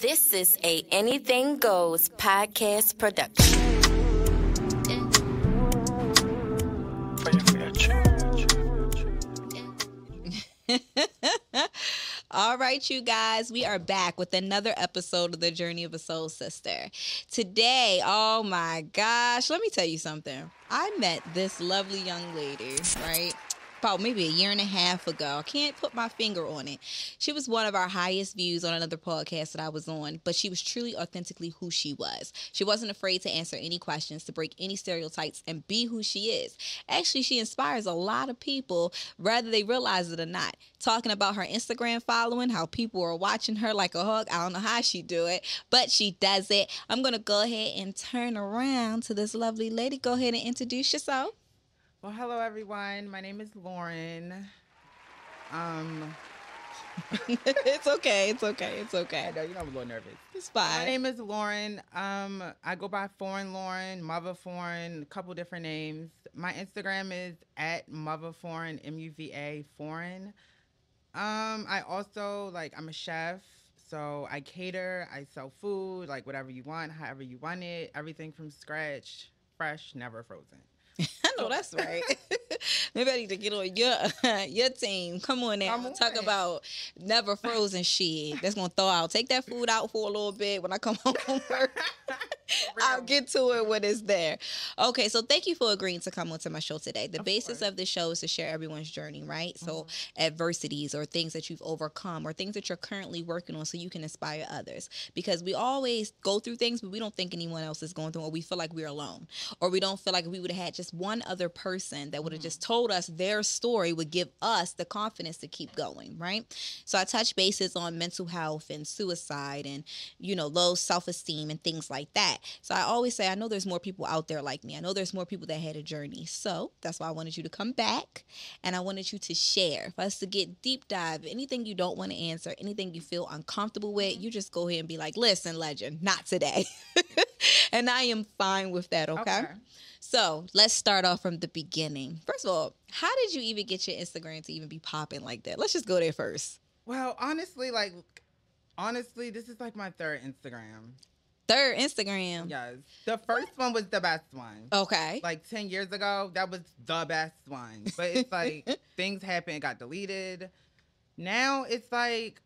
This is a Anything Goes podcast production. All right, you guys, we are back with another episode of the Journey of a Soul Sister. Today, oh my gosh, let me tell you something. I met this lovely young lady, right? About maybe a year and a half ago. I can't put my finger on it. She was one of our highest views on another podcast that I was on, but she was truly authentically who she was. She wasn't afraid to answer any questions, to break any stereotypes, and be who she is. Actually, she inspires a lot of people, whether they realize it or not. Talking about her Instagram following, how people are watching her like a hug. I don't know how she do it, but she does it. I'm gonna go ahead and turn around to this lovely lady. Go ahead and introduce yourself. Well, hello everyone. My name is Lauren. Um, it's okay. It's okay. It's okay. I know you know I'm a little nervous. It's fine. My name is Lauren. Um, I go by Foreign Lauren, Mother Foreign, a couple different names. My Instagram is at Mother Foreign, M U V A Foreign. Um, I also like I'm a chef, so I cater. I sell food, like whatever you want, however you want it, everything from scratch, fresh, never frozen. I know that's right. Maybe I need to get on your your team. Come on now. Talk about never frozen shit. That's gonna thaw out. Take that food out for a little bit when I come home from work. I'll get to it when it's there. Okay, so thank you for agreeing to come onto my show today. The of basis course. of the show is to share everyone's journey, right? Mm-hmm. So adversities or things that you've overcome or things that you're currently working on so you can inspire others. Because we always go through things, but we don't think anyone else is going through or we feel like we're alone. Or we don't feel like we would have had just one other person that would have mm-hmm. just told us their story would give us the confidence to keep going, right? So I touch bases on mental health and suicide and, you know, low self-esteem and things like that. So I always say, I know there's more people out there like me. I know there's more people that had a journey. So that's why I wanted you to come back and I wanted you to share for us to get deep dive. Anything you don't want to answer, anything you feel uncomfortable with, you just go ahead and be like, listen, legend, not today. and I am fine with that, okay? okay? So let's start off from the beginning. First of all, how did you even get your Instagram to even be popping like that? Let's just go there first. Well, honestly, like honestly, this is like my third Instagram third Instagram. Yes. The first one was the best one. Okay. Like 10 years ago, that was the best one. But it's like things happened, got deleted. Now it's like,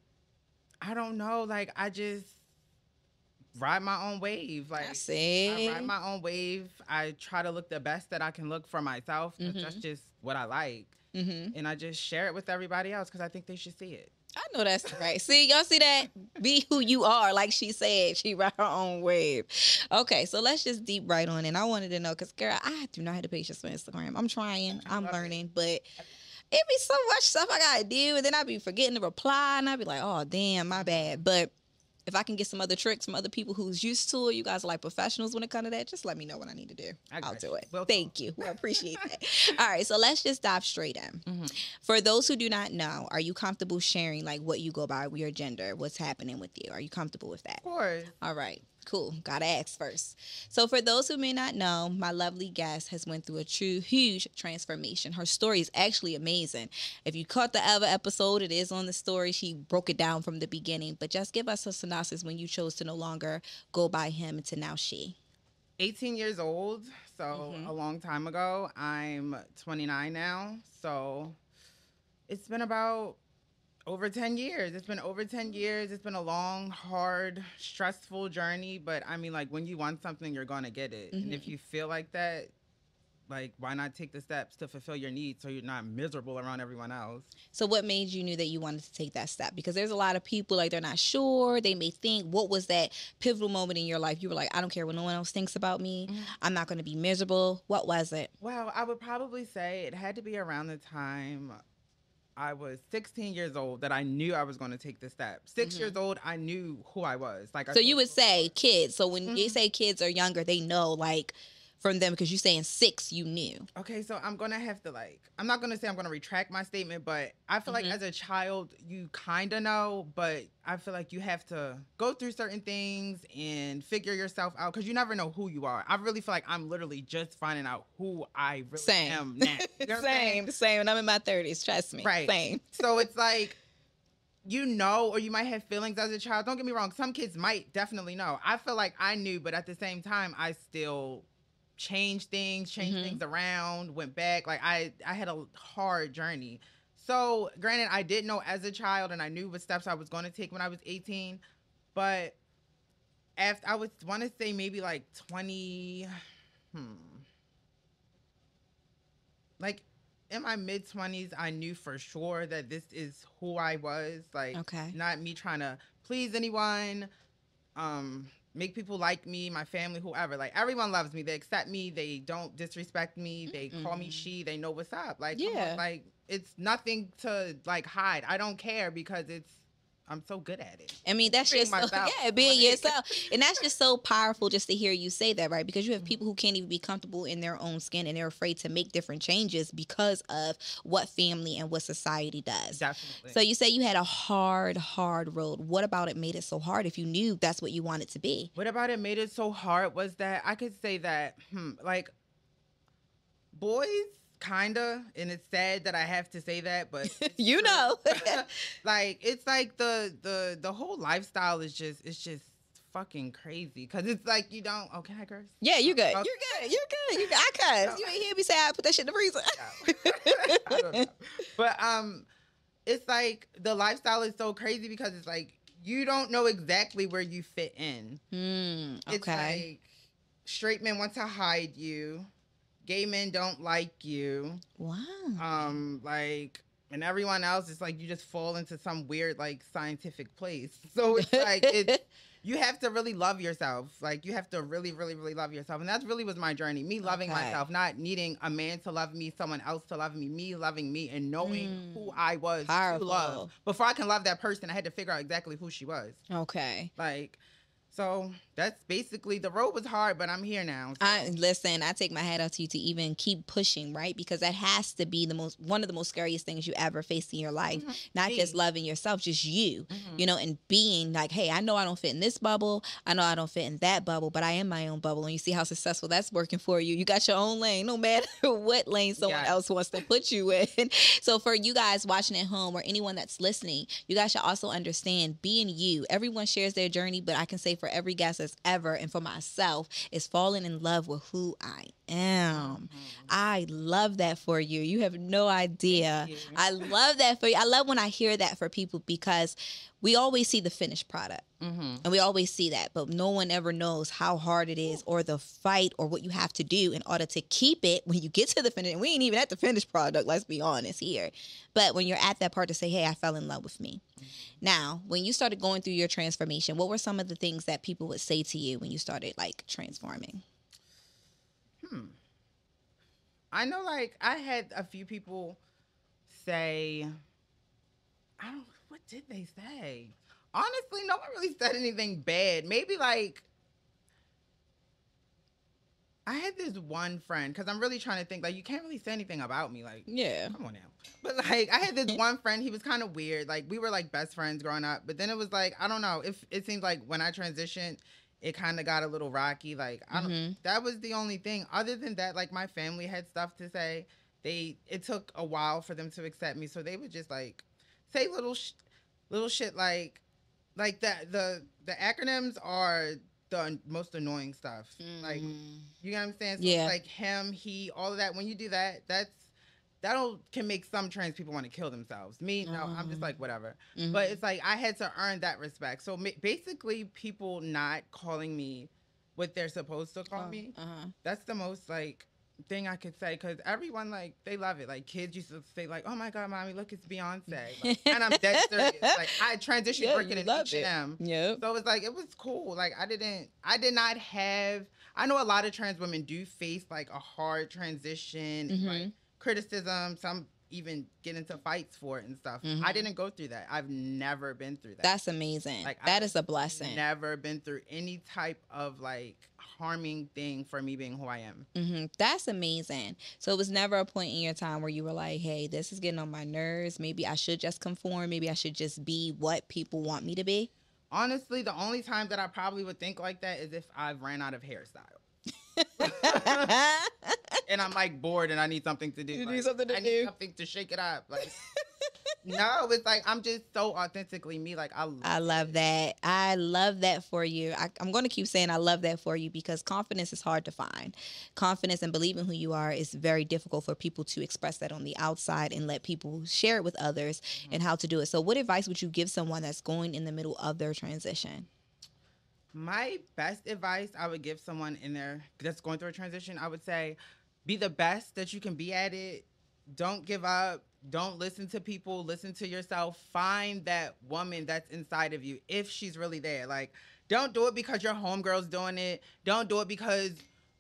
I don't know. Like, I just ride my own wave. Like, I see. I ride my own wave. I try to look the best that I can look for myself. Mm-hmm. That's just what I like. Mm-hmm. And I just share it with everybody else because I think they should see it. I know that's right. See, y'all see that? Be who you are, like she said. She ride her own wave. Okay, so let's just deep right on in. I wanted to know because, girl, I do not have the patience for Instagram. I'm trying, I'm learning, but it be so much stuff I gotta do, and then I be forgetting to reply, and I be like, oh damn, my bad. But if I can get some other tricks from other people who's used to it, you guys are like professionals when it comes to that, just let me know what I need to do. I'll do it. Well, Thank you. I appreciate that. All right, so let's just dive straight in. Mm-hmm. For those who do not know, are you comfortable sharing like what you go by, your gender, what's happening with you? Are you comfortable with that? Of course. All right. Cool. Gotta ask first. So for those who may not know, my lovely guest has went through a true huge transformation. Her story is actually amazing. If you caught the other episode, it is on the story. She broke it down from the beginning. But just give us a synopsis when you chose to no longer go by him to now she. 18 years old, so mm-hmm. a long time ago. I'm 29 now, so it's been about over 10 years. It's been over 10 years. It's been a long, hard, stressful journey. But I mean, like, when you want something, you're going to get it. Mm-hmm. And if mm-hmm. you feel like that, like, why not take the steps to fulfill your needs so you're not miserable around everyone else? So, what made you knew that you wanted to take that step? Because there's a lot of people, like, they're not sure. They may think, what was that pivotal moment in your life? You were like, I don't care what no one else thinks about me. Mm-hmm. I'm not going to be miserable. What was it? Well, I would probably say it had to be around the time I was 16 years old that I knew I was going to take this step. 6 mm-hmm. years old, I knew who I was. Like, so you would say kids. So when mm-hmm. you say kids are younger, they know like from them because you're saying six you knew okay so i'm gonna have to like i'm not gonna say i'm gonna retract my statement but i feel mm-hmm. like as a child you kind of know but i feel like you have to go through certain things and figure yourself out because you never know who you are i really feel like i'm literally just finding out who i really same. am now you know same same and i'm in my 30s trust me right same so it's like you know, or you might have feelings as a child. Don't get me wrong. Some kids might definitely know. I feel like I knew, but at the same time, I still changed things, changed Mhm. things around, went back. Like I, I had a hard journey. So, granted, I did know as a child, and I knew what steps I was going to take when I was 18. But after I would want to say maybe like 20, hmm, like in my mid 20s, I knew for sure that this is who I was. Like, Okay. not me trying to please anyone, um, make people like me, my family, whoever. Like, everyone loves me. They accept me. They don't disrespect me. They call me she. They know what's up. Like, come on, Yeah. like it's nothing to like hide. I don't care because it's I'm so good at it. I mean, that's Being just myself. yeah, being Like- yourself, and that's just so powerful just to hear you say that, right? Because you have people who can't even be comfortable in their own skin, and they're afraid to make different changes because of what family and what society does. Definitely. So you say you had a hard, hard road. What about it made it so hard? If you knew that's what you wanted to be, What about it made it so hard was that I could say that, hmm, like, boys, kinda, and it's sad that I have to say that, but you know. like, it's like the the the whole lifestyle is just it's just fucking crazy because it's like you don't. Oh, can I curse? yeah, you good. Okay. You're good. You're good. You good. I cuss. You ain't hear me say I put that shit in the freezer. I don't know. But um, it's like the lifestyle is so crazy because it's like you don't know exactly where you fit in. It's okay. like straight men want to hide you, gay men don't like you. wow. Um, like and everyone else is like you just fall into some weird like scientific place. So it's like it's you have to really love yourself. Like you have to really, really, really love yourself. And that's really was my journey. Me loving Okay. myself, not needing a man to love me, someone else to love me, me loving me and knowing Mm. who I was Powerful. to love. Before I can love that person, I had to figure out exactly who she was. okay. Like, so that's basically the road was hard, but I'm here now. So- I listen. I take my hat off to you to even keep pushing, right? Because that has to be the most one of the most scariest things you ever faced in your life. Mhm. Not Me. just loving yourself, just you. Mhm. You know, and being like, hey, I know I don't fit in this bubble. I know I don't fit in that bubble, but I am my own bubble. And you see how successful that's working for you. You got your own lane, no matter what lane someone else wants to put you in. So for you guys watching at home or anyone that's listening, you guys should also understand being you. Everyone shares their journey, but I can say for every guest that's ever and for myself is falling in love with who I am. Mhm. I love that for you. You have no idea. I love that for you. I love when I hear that for people because we always see the finished product Mhm. and we always see that, but no one ever knows how hard it is or the fight or what you have to do in order to keep it when you get to the finish. And we ain't even at the finished product, let's be honest here. But when you're at that part to say, hey, I fell in love with me. Now, when you started going through your transformation, what were some of the things that people would say to you when you started like transforming? Hmm. I know, like, I had a few people say, I don't, what did they say? Honestly, no one really said anything bad. Maybe, like, I had this one friend, because I'm really trying to think, like, you can't really say anything about me. Like, Yeah. come on now. But, like, I had this one friend, he was kind of weird. Like, we were, like, best friends growing up. But then it was, like, I don't know. If it seems like when I transitioned, it kind of got a little rocky. Like, I don't, Mhm. that was the only thing. Other than that, like my family had stuff to say. They it took a while for them to accept me, so they would just like say little sh- little shit like like that. The the acronyms are the most annoying stuff. Like Mm. you know what I'm saying? So Yeah. it's like him, he, all of that. When you do that, that's that'll can make some trans people want to kill themselves. Me, no, I'm just Oh. like whatever. Mhm. But it's like I had to earn that respect. So basically, people not calling me what they're supposed to call Oh, me. uh-huh. That's the most like thing I could say because everyone like they love it. Like kids used to say like, "Oh my god, mommy, look, it's Beyonce," like, and I'm dead serious. Like I transitioned Yeah, working in love H it. and M. Yep. So it's like it was cool. Like I didn't, I did not have. I know a lot of trans women do face like a hard transition, and, like Mhm. Criticism. Some even get into fights for it and stuff. I Mhm. didn't go through that. I've never been through that. That's amazing. Like, that I is a blessing. Never been through any type of like harming thing for me being who I am. hmm That's amazing. So it was never a point in your time where you were like, "Hey, this is getting on my nerves. Maybe I should just conform. Maybe I should just be what people want me to be." Honestly, the only time that I probably would think like that is if I've ran out of hairstyle. and I'm like bored and I need something to do. You need something to I do. need something to shake it up. Like no, it's like I'm just so authentically me. Like I love I love that. I love that for you. I, I'm going to keep saying I love that for you because confidence is hard to find. Confidence and believing who you are is very difficult for people to express that on the outside and let people share it with others mm-hmm. and how to do it. So, what advice would you give someone that's going in the middle of their transition? My best advice I would give someone in there that's going through a transition, I would say be the best that you can be at it. Don't give up. Don't listen to people. Listen to yourself. Find that woman that's inside of you if she's really there. Like, don't do it because your homegirl's doing it. Don't do it because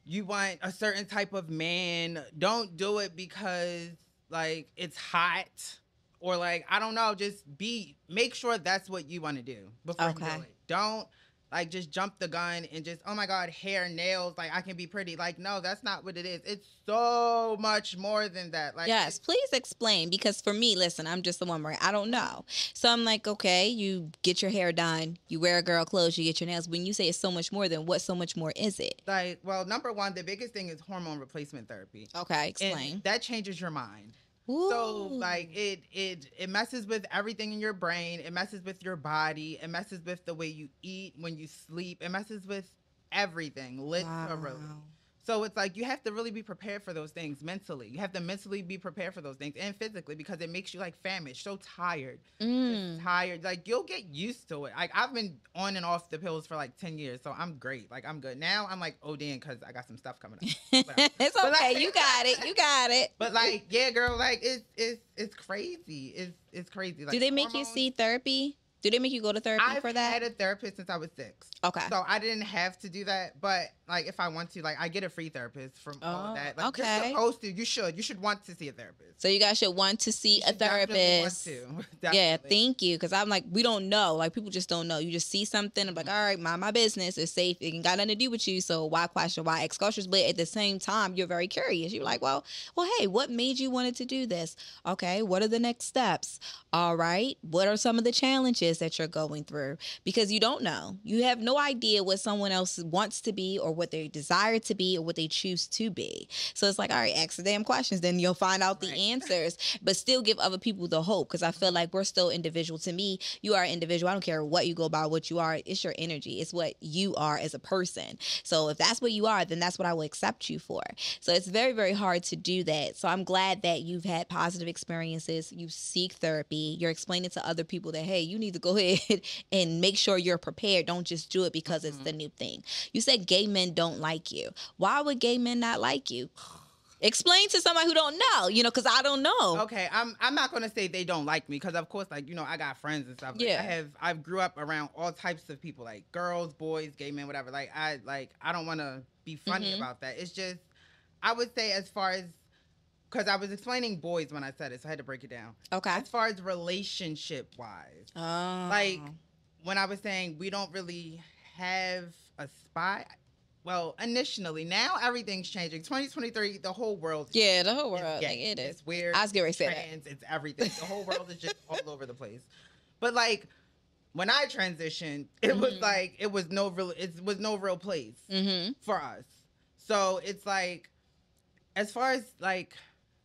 you want a certain type of man. Don't do it because like it's hot or like I don't know. Just be make sure that's what you want to do before you Okay. do it. Like just jump the gun and just oh my god hair nails like I can be pretty like no that's not what it is. It's so much more than that. Like yes, please explain because for me, listen, I'm just a woman, right? I don't know. So I'm like, okay, you get your hair done, you wear girl clothes, you get your nails. When you say it's so much more, than what so much more is it? like well number one the biggest thing is hormone replacement therapy. Okay, And explain. that changes your mind. So like it it it messes with everything in your brain. It messes with your body. It messes with the way you eat when you sleep. It messes with everything, literally. Wow. So it's like you have to really be prepared for those things mentally. You have to mentally be prepared for those things and physically because it makes you like famished, so tired, Mm. tired. Like you'll get used to it. Like I've been on and off the pills for like ten years, so I'm great. Like I'm good now. I'm like ODing because I got some stuff coming up. It's okay. like- you got it. You got it. But like, yeah, girl, like it's it's it's crazy. It's it's crazy. Like, Do they make you see therapy? Do they make you go to therapy I've for that? I've had a therapist since I was six. okay. So I didn't have to do that, but like if I want to, like I get a free therapist from all Oh, of that. Like okay. you're supposed to. You should. You should want to see a therapist. So you guys should want to see You a should definitely want therapist. Yeah, thank you. Because I'm like, we don't know. Like people just don't know. You just see something. I'm like, Mm-hmm. all right, mind my business. It's safe. It ain't got nothing to do with you. So why question? Why questions? But at the same time, you're very curious. You're like, well, well, hey, what made you wanted to do this? Okay, what are the next steps? All right, what are some of the challenges that you're going through? Because you don't know. You have no idea what someone else wants to be or what they desire to be or what they choose to be. So it's like, all right, ask the damn questions. Then you'll find out the Right. answers, but still give other people the hope. Because I feel like we're still individual. To me, you are an individual. I don't care what you go by, what you are. It's your energy. It's what you are as a person. So if that's what you are, then that's what I will accept you for. So it's very, very hard to do that. So I'm glad that you've had positive experiences. You seek therapy. You're explaining to other people that, hey, you need to go ahead and make sure you're prepared. Don't just do it because it's the new thing. You said gay men don't like you. Why would gay men not like you? Explain to somebody who don't know, you know, because I don't know. Okay, I'm I'm not gonna say they don't like me because of course, like you know, I got friends and stuff. Like, Yeah. I have I grew up around all types of people, like girls, boys, gay men, whatever. Like I like I don't want to be funny Mhm. about that. It's just I would say as far as because I was explaining boys when I said it, so I had to break it down. Okay. As far as relationship wise, Oh. like when I was saying we don't really have a spot. Well, initially, now everything's changing. 2023, the whole world. yeah, the whole world. Like, it is. It's weird. I was getting ready to say that. trans, It's everything. The whole world is just all over the place. But like when I transitioned, it was Mhm. like it was no real. It was no real place Mm-hmm. for us. So it's like, as far as like,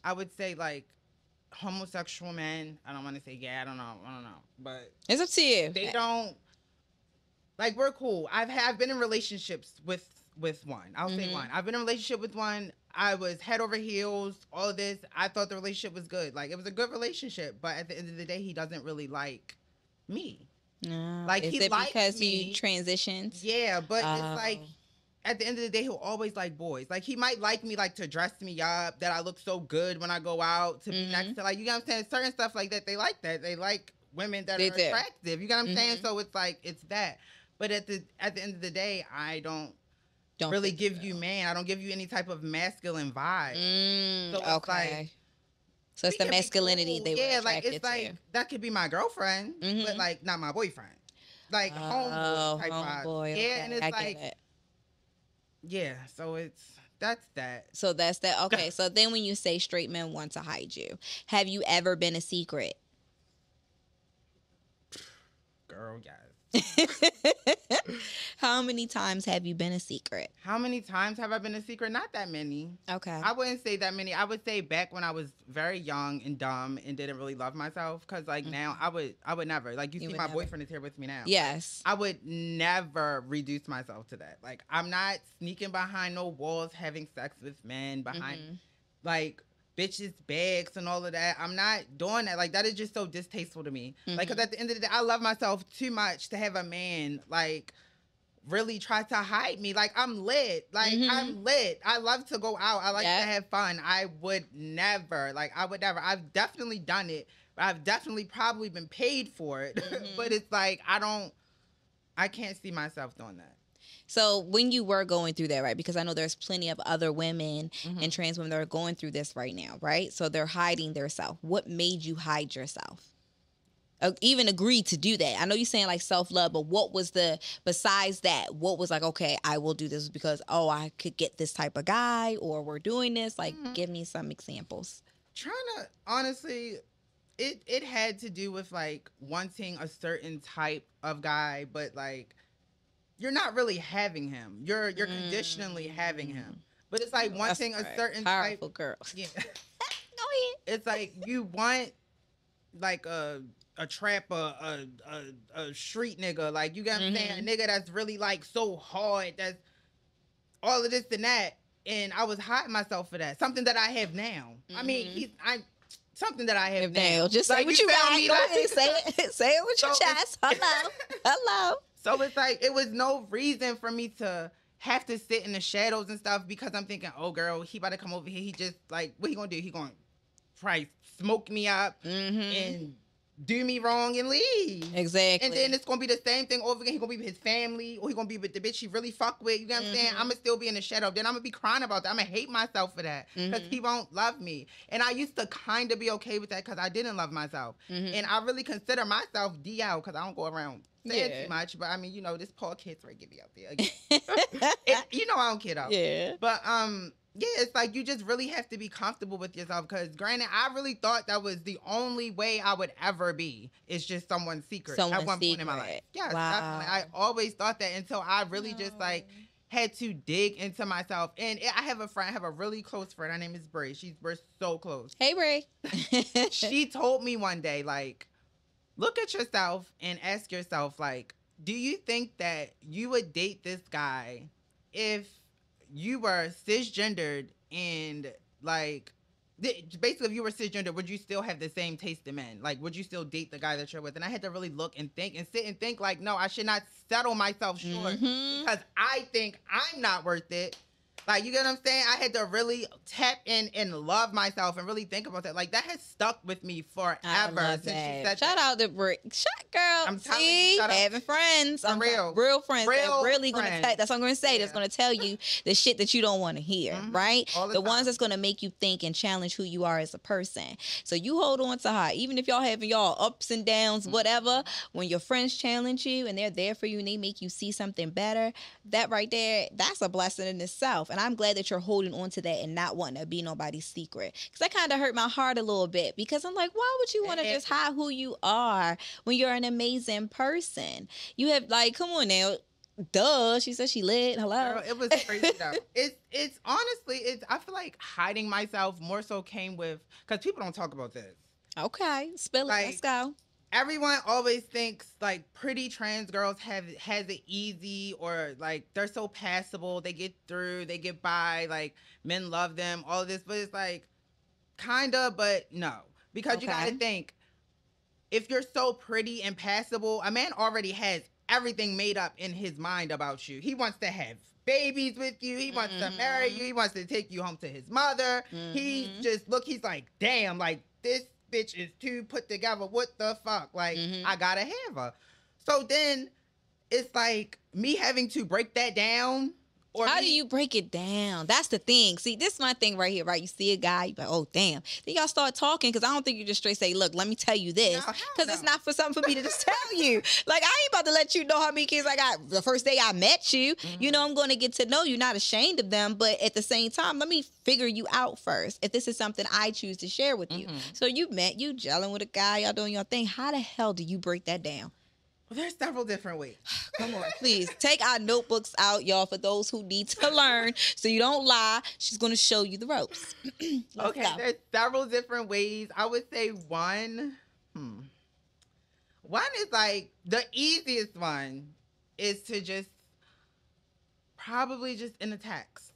I would say like homosexual men. I don't want to say gay. I don't know. I don't know. But It's up to you. they don't like we're cool. I've I've been in relationships with with one. I'll say Mhm. one. I've been in a relationship with one. I was head over heels, all of this. I thought the relationship was good. Like it was a good relationship, but at the end of the day, he doesn't really like me. No. Like, is he it because me. you transitioned? Yeah, but it's like Oh. At the end of the day, he'll always like boys. Like he might like me like to dress me up, that I look so good when I go out, to be Mhm. next to like you know what I'm saying? Certain stuff like that. They like that. They like women that They are do. attractive. You get what I'm saying? Mhm. So it's like it's that. But at the at the end of the day, I don't, Don't really give so. you man. I don't give you any type of masculine vibe. Mm, So it's okay. like, so it's the masculinity cool. they yeah, like it's like that could be my girlfriend, but Mhm. like not my boyfriend. Like Oh, homeboy type vibe. homeboy. Yeah, okay, and it's I like it. Yeah. So it's that's that. So that's that. Okay. so then when you say straight men want to hide you, have you ever been a secret? Girl, yes. How many times have you been a secret? How many times have I been a secret? Not that many. Okay. I wouldn't say that many. I would say back when I was very young and dumb and didn't really love myself. Cause like mm-hmm. now I would I would never. Like you, you see my never. boyfriend is here with me now. Yes. I would never reduce myself to that. Like I'm not sneaking behind no walls having sex with men behind mm-hmm. like bitches bags and all of that. I'm not doing that. Like that is just so distasteful to me. Mm-hmm. Like cause at the end of the day, I love myself too much to have a man like really try to hide me. Like I'm lit. Like mm-hmm. I'm lit. I love to go out. I like yep. to have fun. I would never. Like I would never. I've definitely done it. I've definitely probably been paid for it. Mm-hmm. but it's like I don't I can't see myself doing that. So when you were going through that, right? Because I know there's plenty of other women mm-hmm. and trans women that are going through this right now, right? So they're hiding their self. What made you hide yourself? Uh, even agree to do that. I know you're saying like self love, but what was the besides that? What was like okay, I will do this because oh, I could get this type of guy, or we're doing this. Like, mm-hmm. give me some examples. Trying to honestly, it it had to do with like wanting a certain type of guy, but like you're not really having him. You're you're mm. conditionally having him. Mm. But it's like wanting a certain powerful type, girl. Yeah. Go ahead. It's like you want like a a trapper, a, a, a street nigga. Like you got mm-hmm. saying, a mm-hmm. nigga that's really like so hard. That's all of this and that. And I was hiding myself for that. Something that I have now. Mm-hmm. I mean, mm-hmm. he's I something that I have now. Just say what you, you got. Go like, say it. Say it with so your chest. Hello. Hello. So it's like it was no reason for me to have to sit in the shadows and stuff because I'm thinking, oh girl, he about to come over here. He just like what he gonna do? He gonna try smoke me up mm-hmm. and do me wrong and leave. Exactly. And then it's gonna be the same thing over again. He gonna be with his family, or he gonna be with the bitch he really fuck with. You know what mm-hmm. I'm saying? I'm gonna still be in the shadow. Then I'm gonna be crying about that. I'm gonna hate myself for that because mm-hmm. he won't love me. And I used to kind of be okay with that because I didn't love myself. Mm-hmm. And I really consider myself DL because I don't go around yeah. too much. But I mean, you know, this poor kid's right give me out there again. it, you know, I don't kid out. Yeah. But um, yeah, it's like you just really have to be comfortable with yourself. Because granted, I really thought that was the only way I would ever be. It's just someone's secret someone's at one secret. point in my life. Yes, wow. definitely. I always thought that until I really no. just like had to dig into myself. And I have a friend, I have a really close friend. Her name is Bray. She's we're so close. Hey Bray. she told me one day, like, look at yourself and ask yourself, like, do you think that you would date this guy if you were cisgendered and like basically if you were cisgender would you still have the same taste in men? Like would you still date the guy that you're with? And i had to really look and think and sit and think like no i should not settle myself short mm-hmm. because i think i'm not worth it like you get what I'm saying? I had to really tap in and love myself and really think about that. Like that has stuck with me forever. since that. Said Shout out to Brick. Shut girl. I'm telling See, you, having friends. I'm real. Real friends. Real really friends. gonna tell that's what I'm gonna say. Yeah. That's gonna tell you the shit that you don't want to hear, mm-hmm. right? All the, the ones that's gonna make you think and challenge who you are as a person. So you hold on to her. Even if y'all having y'all ups and downs, mm-hmm. whatever, when your friends challenge you and they're there for you and they make you see something better, that right there, that's a blessing in itself. And I'm glad that you're holding on to that and not wanting to be nobody's secret. Because that kind of hurt my heart a little bit because I'm like, why would you want to eh, eh. just hide who you are when you're an amazing person? You have like, come on now. Duh, she said she lit. Hello. Girl, it was crazy though. it's it's honestly, it's I feel like hiding myself more so came with because people don't talk about this. Okay, spill it. Like, Let's go everyone always thinks like pretty trans girls have has it easy or like they're so passable. They get through they get by like men love them all of this. But it's like kinda but no. Because okay. you gotta think if you're so pretty and passable a man already has everything made up in his mind about you. He wants to have babies with you. He wants mm-hmm. to marry you. He wants to take you home to his mother. Mm-hmm. he just look he's like damn like this bitch is too put together. What the fuck? Like, mm-hmm. I gotta have her. So then it's like me having to break that down or How me- do you break it down? That's the thing. See, this is my thing right here, right? You see a guy, you like, oh damn. Then y'all start talking because I don't think you just straight say, look, let me tell you this, because no, no. it's not for something for me to just tell you. Like I ain't about to let you know how many kids I got the first day I met you. Mm-hmm. You know, I'm going to get to know you, not ashamed of them, but at the same time, let me figure you out first. If this is something I choose to share with you, mm-hmm. so you met, you gelling with a guy, y'all doing your thing. How the hell do you break that down? There's several different ways. Come on, please take our notebooks out, y'all, for those who need to learn, so you don't lie. She's gonna show you the ropes. okay, go. there's several different ways. I would say one. Hmm. One is like the easiest one is to just probably just in a text.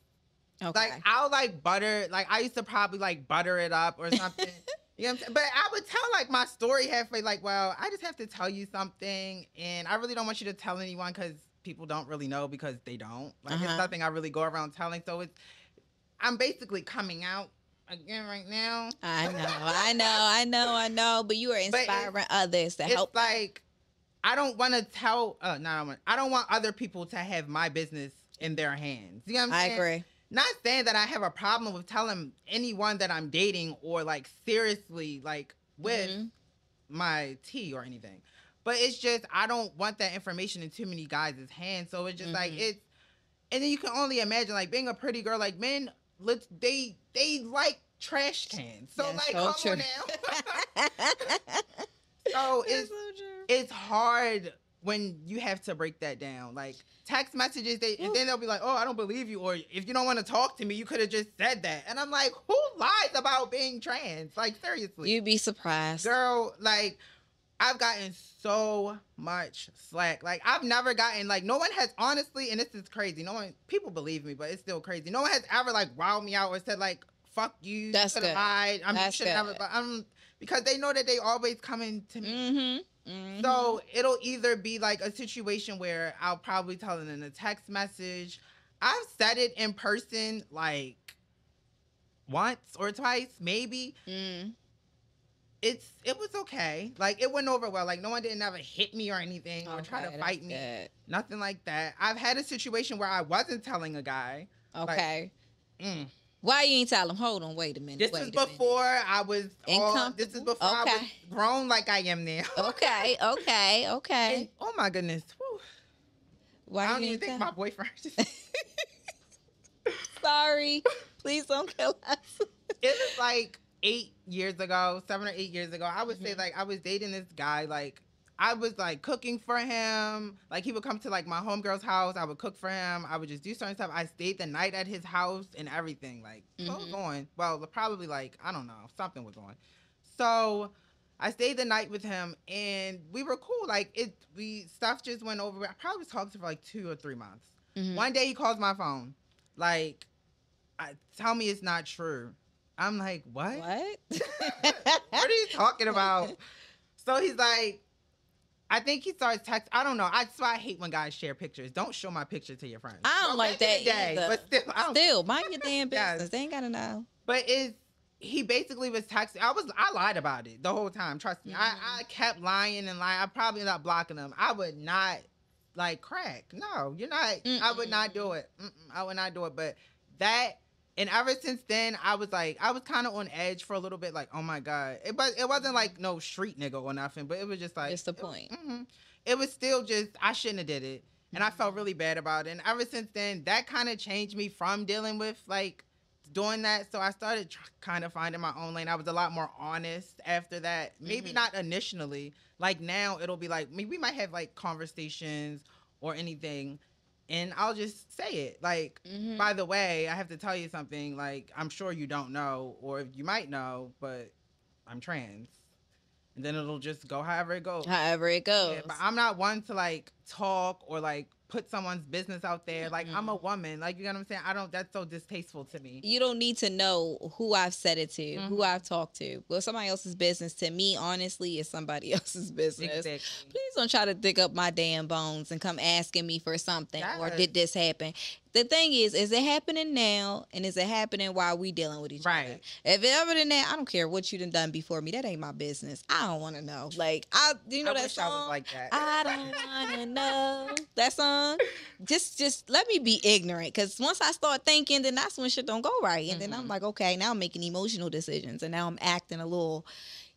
Okay. Like I'll like butter, like I used to probably like butter it up or something. You know But I would tell like my story halfway, like, well, I just have to tell you something, and I really don't want you to tell anyone because people don't really know because they don't. Like uh-huh. it's nothing I really go around telling. So it's I'm basically coming out again right now. I know, I know, I know, I know. But you are inspiring others to help. Like I don't want to tell. Uh, no, I don't want other people to have my business in their hands. You know what I'm saying? I agree not saying that I have a problem with telling anyone that I'm dating or like seriously like with mm-hmm. my tea or anything. But it's just I don't want that information in too many guys' hands. So it's just mm-hmm. like it's and then you can only imagine like being a pretty girl, like men let's they they like trash cans. So like so come true. on now. so it's so it's hard when you have to break that down. Like text messages, they and then they'll be like, "Oh, I don't believe you," or if you don't want to talk to me, you could have just said that. And I'm like, who lies about being trans? Like seriously, you'd be surprised, girl. Like I've gotten so much slack. Like I've never gotten like no one has honestly, and this is crazy. No one people believe me, but it's still crazy. No one has ever like wowed me out or said like "fuck you." That's good. Lied. I'm That's good. Never, I'm because they know that they always coming to me. Mm-hmm. Mm-hmm. So it'll either be like a situation where I'll probably tell it in a text message. I've said it in person like once or twice, maybe. Mm. It's it was okay. Like it went over well. Like no one didn't ever hit me or anything okay, or try to fight me. Good. Nothing like that. I've had a situation where I wasn't telling a guy. Okay. Like, mm, why you ain't tell him? Hold on, wait a minute. This is before I was all, This is before okay. I was grown like I am now. okay, okay, okay. And, oh my goodness. Whew. Why I don't even think my boyfriend. Sorry, please don't kill us. it was like eight years ago, seven or eight years ago. I would mm-hmm. say like I was dating this guy like I was like cooking for him. Like he would come to like my homegirl's house. I would cook for him. I would just do certain stuff. I stayed the night at his house and everything. Like mm-hmm. what was going? Well, probably like I don't know, something was going. So I stayed the night with him and we were cool. Like it, we stuff just went over. I probably talked to for like two or three months. Mm-hmm. One day he calls my phone, like, I, tell me it's not true. I'm like, what? What? what are you talking about? So he's like, I think he starts text. I don't know. I that's why I hate when guys share pictures. Don't show my picture to your friends. I don't like that day, either. But still, I don't, still, mind your damn business. Yes. They ain't gotta know. But is he basically was texting? I was I lied about it the whole time. Trust me. Mm-hmm. I, I kept lying and lying. I probably not blocking him. I would not like crack. No, you're not. Mm-mm. I would not do it. Mm-mm, I would not do it. But that and ever since then, I was like, I was kind of on edge for a little bit, like, oh my god. It, but it wasn't like no street nigga or nothing, but it was just like, it's the point. It, mm-hmm. it was still just, I shouldn't have did it, and I felt really bad about it. And ever since then, that kind of changed me from dealing with like doing that. So I started tr- kind of finding my own lane. I was a lot more honest after that. Maybe mm-hmm. not initially. Like now, it'll be like maybe we might have like conversations or anything and I'll just say it. Like, mm-hmm. by the way, I have to tell you something. Like, I'm sure you don't know, or you might know, but I'm trans. And then it'll just go however it goes. However it goes. Yeah, but I'm not one to like talk or like put someone's business out there. Like mm-hmm. I'm a woman. Like you know what I'm saying? I don't that's so distasteful to me. You don't need to know who I've said it to, mm-hmm. who I've talked to. Well, somebody else's business to me, honestly, is somebody else's business. Exactly. Please don't try to dig up my damn bones and come asking me for something yes. or did this happen the thing is, is it happening now, and is it happening while we dealing with each right. other? If it ever than that, I don't care what you done done before me. That ain't my business. I don't want to know. Like I, you know I that song. I like that. I don't want to know that song. Just, just let me be ignorant, because once I start thinking, then that's when shit don't go right, and mm-hmm. then I'm mm-hmm. like, okay, now I'm making emotional decisions, and now I'm acting a little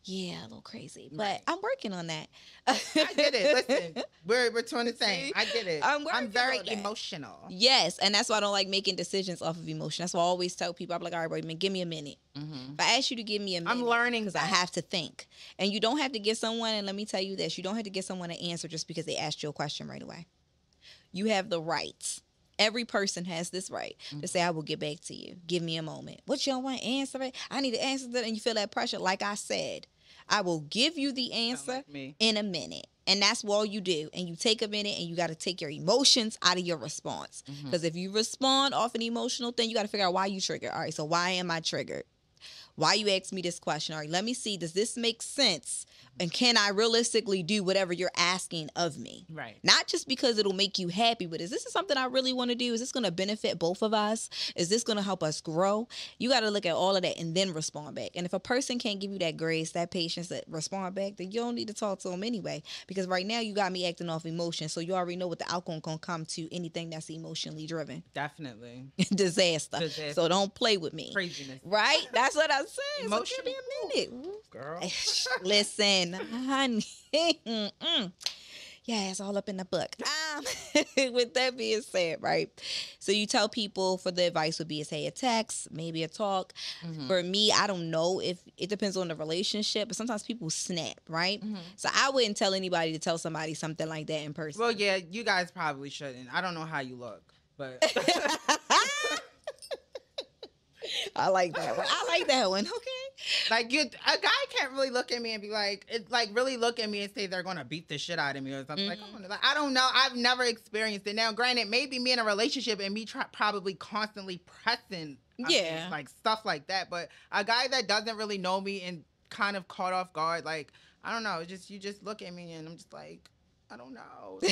Yeah, a little crazy, but right. I'm working on that. I get it. Listen, we're we're doing the same. I get it. I'm, I'm very emotional. Yes, and that's why I don't like making decisions off of emotion. That's why I always tell people, I'm like, all right, wait, man, give me a minute. Mm-hmm. If I ask you to give me a minute, I'm learning because I have to think. And you don't have to give someone. And let me tell you this: you don't have to get someone an answer just because they asked you a question right away. You have the right Every person has this right mm-hmm. to say, I will get back to you. Give me a moment. What you don't want to answer it? I need to answer that. And you feel that pressure. Like I said, I will give you the answer like in a minute. And that's all you do. And you take a minute and you got to take your emotions out of your response. Because mm-hmm. if you respond off an emotional thing, you got to figure out why you triggered. All right, so why am I triggered? Why you ask me this question? All right, let me see. Does this make sense and can I realistically do whatever you're asking of me? Right. Not just because it'll make you happy, but is this something I really want to do? Is this going to benefit both of us? Is this going to help us grow? You got to look at all of that and then respond back. And if a person can't give you that grace, that patience, that respond back, then you don't need to talk to them anyway. Because right now you got me acting off emotion, so you already know what the outcome gonna come to anything that's emotionally driven. Definitely. Disaster. Disaster. So don't play with me. Craziness. Right? That's what I'm saying. Emotion. So give me a minute, girl. Listen honey. yeah, it's all up in the book. Um, with that being said, right? So you tell people for the advice would be to say a text, maybe a talk. Mm-hmm. For me, I don't know if it depends on the relationship, but sometimes people snap, right? Mm-hmm. So I wouldn't tell anybody to tell somebody something like that in person. Well, yeah, you guys probably shouldn't. I don't know how you look, but I like that one. I like that one. Okay. Like you, a guy can't really look at me and be like, it, like really look at me and say they're gonna beat the shit out of me or something. Mm-hmm. Like, like, I don't know. I've never experienced it. Now, granted, maybe me in a relationship and me try, probably constantly pressing, yeah, mean, like stuff like that. But a guy that doesn't really know me and kind of caught off guard, like I don't know. Just you just look at me and I'm just like, I don't know.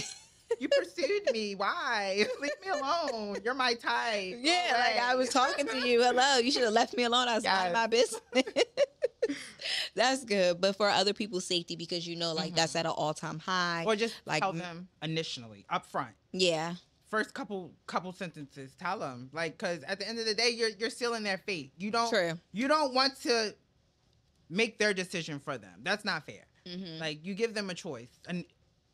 you pursued me. Why? Leave me alone. You're my type. Yeah, like I was talking to you. Hello. You should have left me alone. I was yes. my business. that's good. But for other people's safety, because you know, like mm-hmm. that's at an all time high. Or just like tell them initially, up front. Yeah. First couple couple sentences, tell them like, because at the end of the day, you're you're sealing their fate. You don't. True. You don't want to make their decision for them. That's not fair. Mm-hmm. Like you give them a choice, and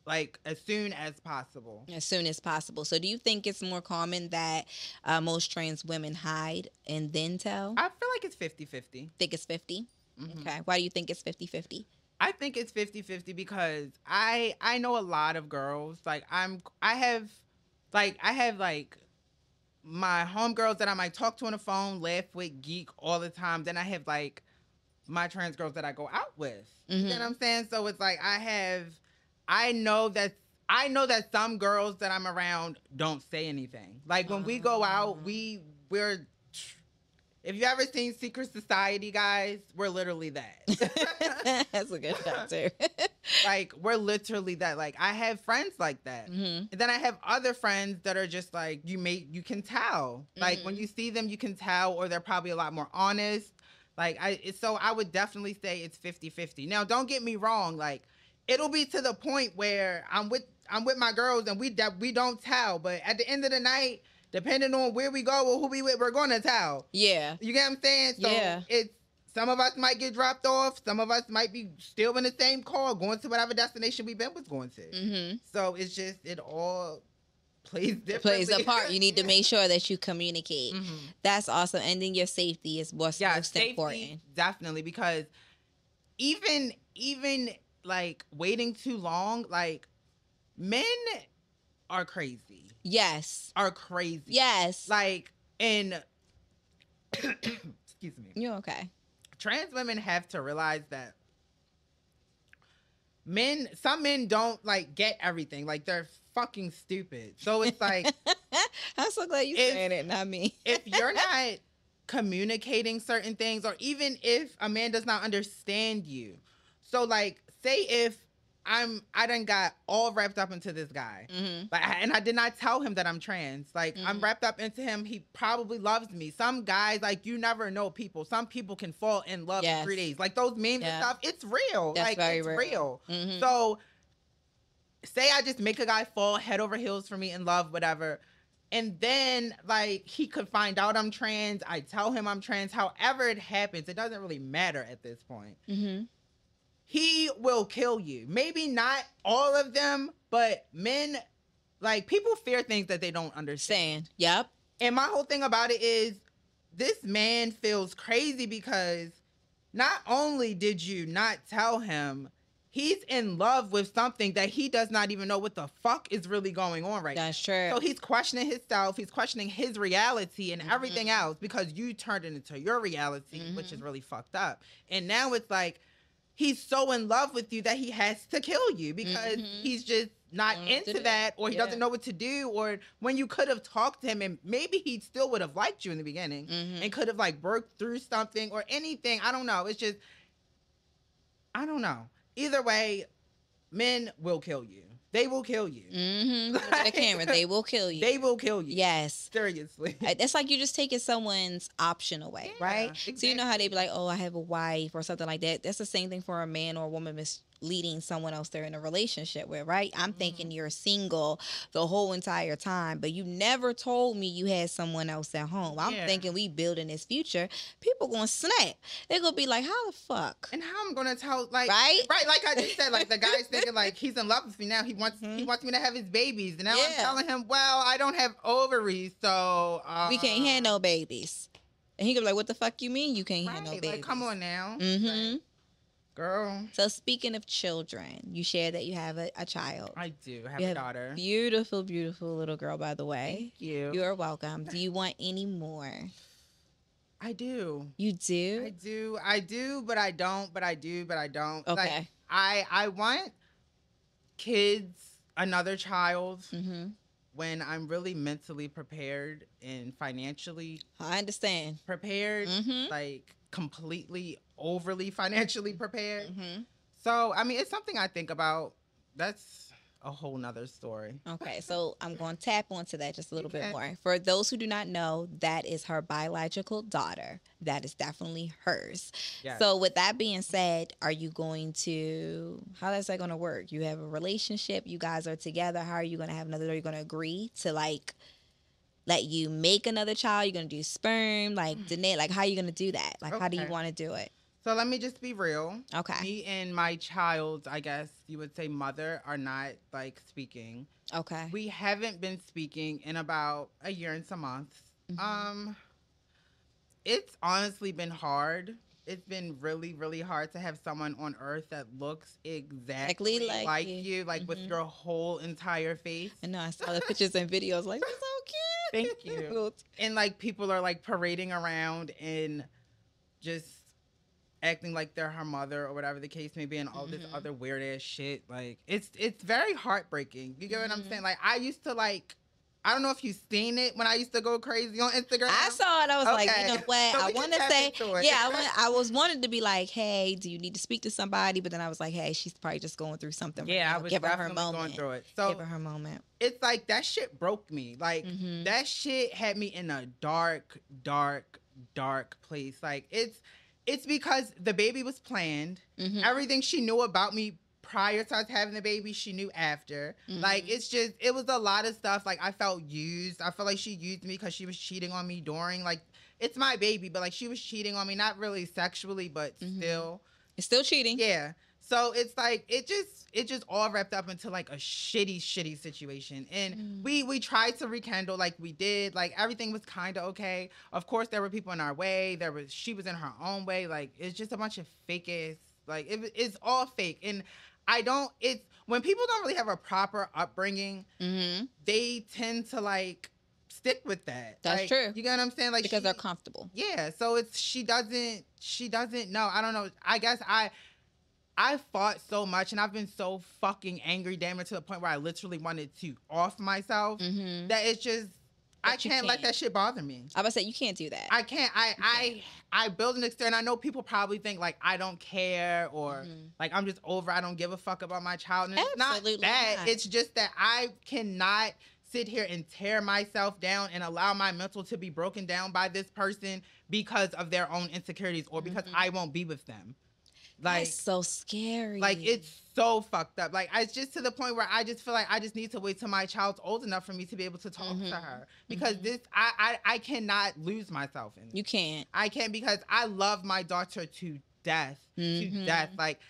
like as soon as possible. As soon as possible. So, do you think it's more common that uh, most trans women hide and then tell? I feel like it's 50 50. Think it's 50? Mm-hmm. Okay. Why do you think it's 50 50? I think it's 50 50 because I I know a lot of girls. Like, I'm, I have, like, I have like my homegirls that I might talk to on the phone, laugh with, geek all the time. Then I have like my trans girls that I go out with. Mm-hmm. You know mm-hmm. what I'm saying? So it's like I have I know that I know that some girls that I'm around don't say anything. Like when we go out, ah. we we're if you ever seen Secret Society, guys, we're literally that. That's a good answer. like we're literally that. Like I have friends like that, mm-hmm. and then I have other friends that are just like you may you can tell. Like mm-hmm. when you see them, you can tell, or they're probably a lot more honest. Like I, so I would definitely say it's 50-50. Now, don't get me wrong. Like it'll be to the point where I'm with I'm with my girls and we that we don't tell, but at the end of the night, depending on where we go or who we with, we're gonna tell. Yeah. You get what I'm saying? So yeah. it's some of us might get dropped off. Some of us might be still in the same car, going to whatever destination we've been was going to. Mm-hmm. So it's just it all plays differently. plays a part. You need to make sure that you communicate. Mm-hmm. That's awesome. And then your safety is what's yeah, most safety, important. Definitely, because even even like waiting too long, like men are crazy. Yes. Are crazy. Yes. Like and excuse me. You're okay. Trans women have to realize that men some men don't like get everything. Like they're fucking stupid. So it's like I'm so glad you saying it, not me. if you're not communicating certain things, or even if a man does not understand you. So like say if I'm I done got all wrapped up into this guy. Mm-hmm. Like and I did not tell him that I'm trans. Like mm-hmm. I'm wrapped up into him. He probably loves me. Some guys like you never know people. Some people can fall in love yes. in three days. Like those memes yeah. and stuff. It's real. That's like it's real. real. Mm-hmm. So say I just make a guy fall head over heels for me in love, whatever. And then like he could find out I'm trans. I tell him I'm trans. However it happens, it doesn't really matter at this point. Mm-hmm he will kill you. Maybe not all of them, but men like people fear things that they don't understand. Yep. And my whole thing about it is this man feels crazy because not only did you not tell him, he's in love with something that he does not even know what the fuck is really going on right That's true. So he's questioning himself, he's questioning his reality and Mhm. everything else because you turned it into your reality, which is Mhm. really fucked up. And now it's like he's so in love with you that he has to kill you because Mhm. he's just not Don't know what to into that or he Yeah. doesn't know what to do or when you could have talked to him and maybe he still would have liked you in the beginning Mhm. and could have like worked through something or anything i don't know it's just i don't know either way men will kill you they will kill you Mm-hmm. Look at the camera. They will kill you. they will kill you yes. seriously It's like you're just taking someone's option away, Yeah, right? So you know how they be like, "Oh, I have a wife" or something like that. That's the same thing for a man or a woman misleading someone else they're in a relationship with, right? I'm thinking Mm-hmm. you're single the whole entire time, but you never told me you had someone else at home. I'm Yeah. thinking we building this future. People gonna snap. They're gonna be like, "How the fuck?" and how i'm gonna tell like Right? right like i just said like the guy's thinking like he's in love with me now he wants he Mhm. wants me to have his babies and now i'm telling him well i don't have ovaries so uh, we can't have no babies. And he gonna be like, "What the fuck you mean you can't have right, no babies?" like come on now Mm-hmm. Like, girl So speaking of children, you share that you have a, a child. i do have You a have daughter Beautiful, beautiful little girl, by the way. thank you You're welcome. Do you want any more? i do You do? I do? I do, but I don't, but I do, but I don't. Like, Okay. I I want kids, another child, Mm-hmm. when I'm really mentally prepared and financially I understand. prepared, Mm-hmm. like completely overly financially prepared. Mm-hmm. So I mean, it's something I think about. That's a whole nother story. Okay, so I'm going to tap onto that just a little bit more. For those who do not know, that is her biological daughter. That is definitely hers. Yes. So, with that being said, are you going to, how is that going to work? You have a relationship, you guys are together. How are you going to have another, are you going to agree to like let you make another child? You're going to do sperm, like, Danae, like, how are you going to do that? Like, how do you Okay. to do it? So let me just be real. Okay. Me and my child, I guess you would say mother, are not like speaking. Okay. We haven't been speaking in about a year and some months. Mhm. Um, it's honestly been hard. It's been really, really hard to have someone on earth that looks exactly like like, you. you, like with Mhm. your whole entire face. I know I saw the pictures and videos, like, so cute. Thank you. And like people are like parading around and just acting like they're her mother or whatever the case may be, and all this Mhm. other weird ass shit. Like it's it's very heartbreaking. You get what I'm Mhm. saying? Like I used to like. I don't know if you've seen it when I used to go crazy on Instagram. I saw it. I was like, you know what? So I want to say, yeah, I, I was wanted to be like, hey, do you need to speak to somebody? But then I was like, hey, she's probably just going through something. right Yeah, I now. was give her her moment. going through it. So give her her moment. it's like that shit broke me. Like Mhm. that shit had me in a dark, dark, dark place. Like it's it's because the baby was planned. Mhm. Everything she knew about me prior to us having the baby, she knew after. Like Mhm. it's just it was a lot of stuff. Like I felt used. I felt like she used me because she was cheating on me during like it's my baby, but like she was cheating on me, not really sexually, but Mhm. still. It's still cheating. Yeah. So it's like it just it just all wrapped up into like a shitty shitty situation. And Mm. we we tried to rekindle like we did. Like everything was kind of okay. Of course there were people in our way. There was she was in her own way. Like it's just a bunch of fake ass like it, it's all fake. And I don't it's when people don't really have a proper upbringing, hmm they tend to like stick with that. That's Like, true. You get what I'm saying? Like because she- they're comfortable. yeah, so it's she doesn't she doesn't know. I don't know. I guess I I fought so much and I've been so fucking angry damn it to the point where I literally wanted to off myself Mm-hmm. that it's just I you can't let that shit bother me. I would say you can't do that. I can't I I I build an and I know people probably think like I don't care or Mhm. like I'm just over I don't give a fuck about my child and it's Absolutely not that not. it's just that I cannot sit here and tear myself down and allow my mental to be broken down by this person because of their own insecurities or because Mhm. I won't be with them like That's so scary. like it's so fucked up like it's just to the point where I just feel like I just need to wait till my child's old enough for me to be able to talk Mhm. to her because Mhm. this I, I I cannot lose myself in this. you can't. I can't because I love my daughter to death, Mhm. to death. Like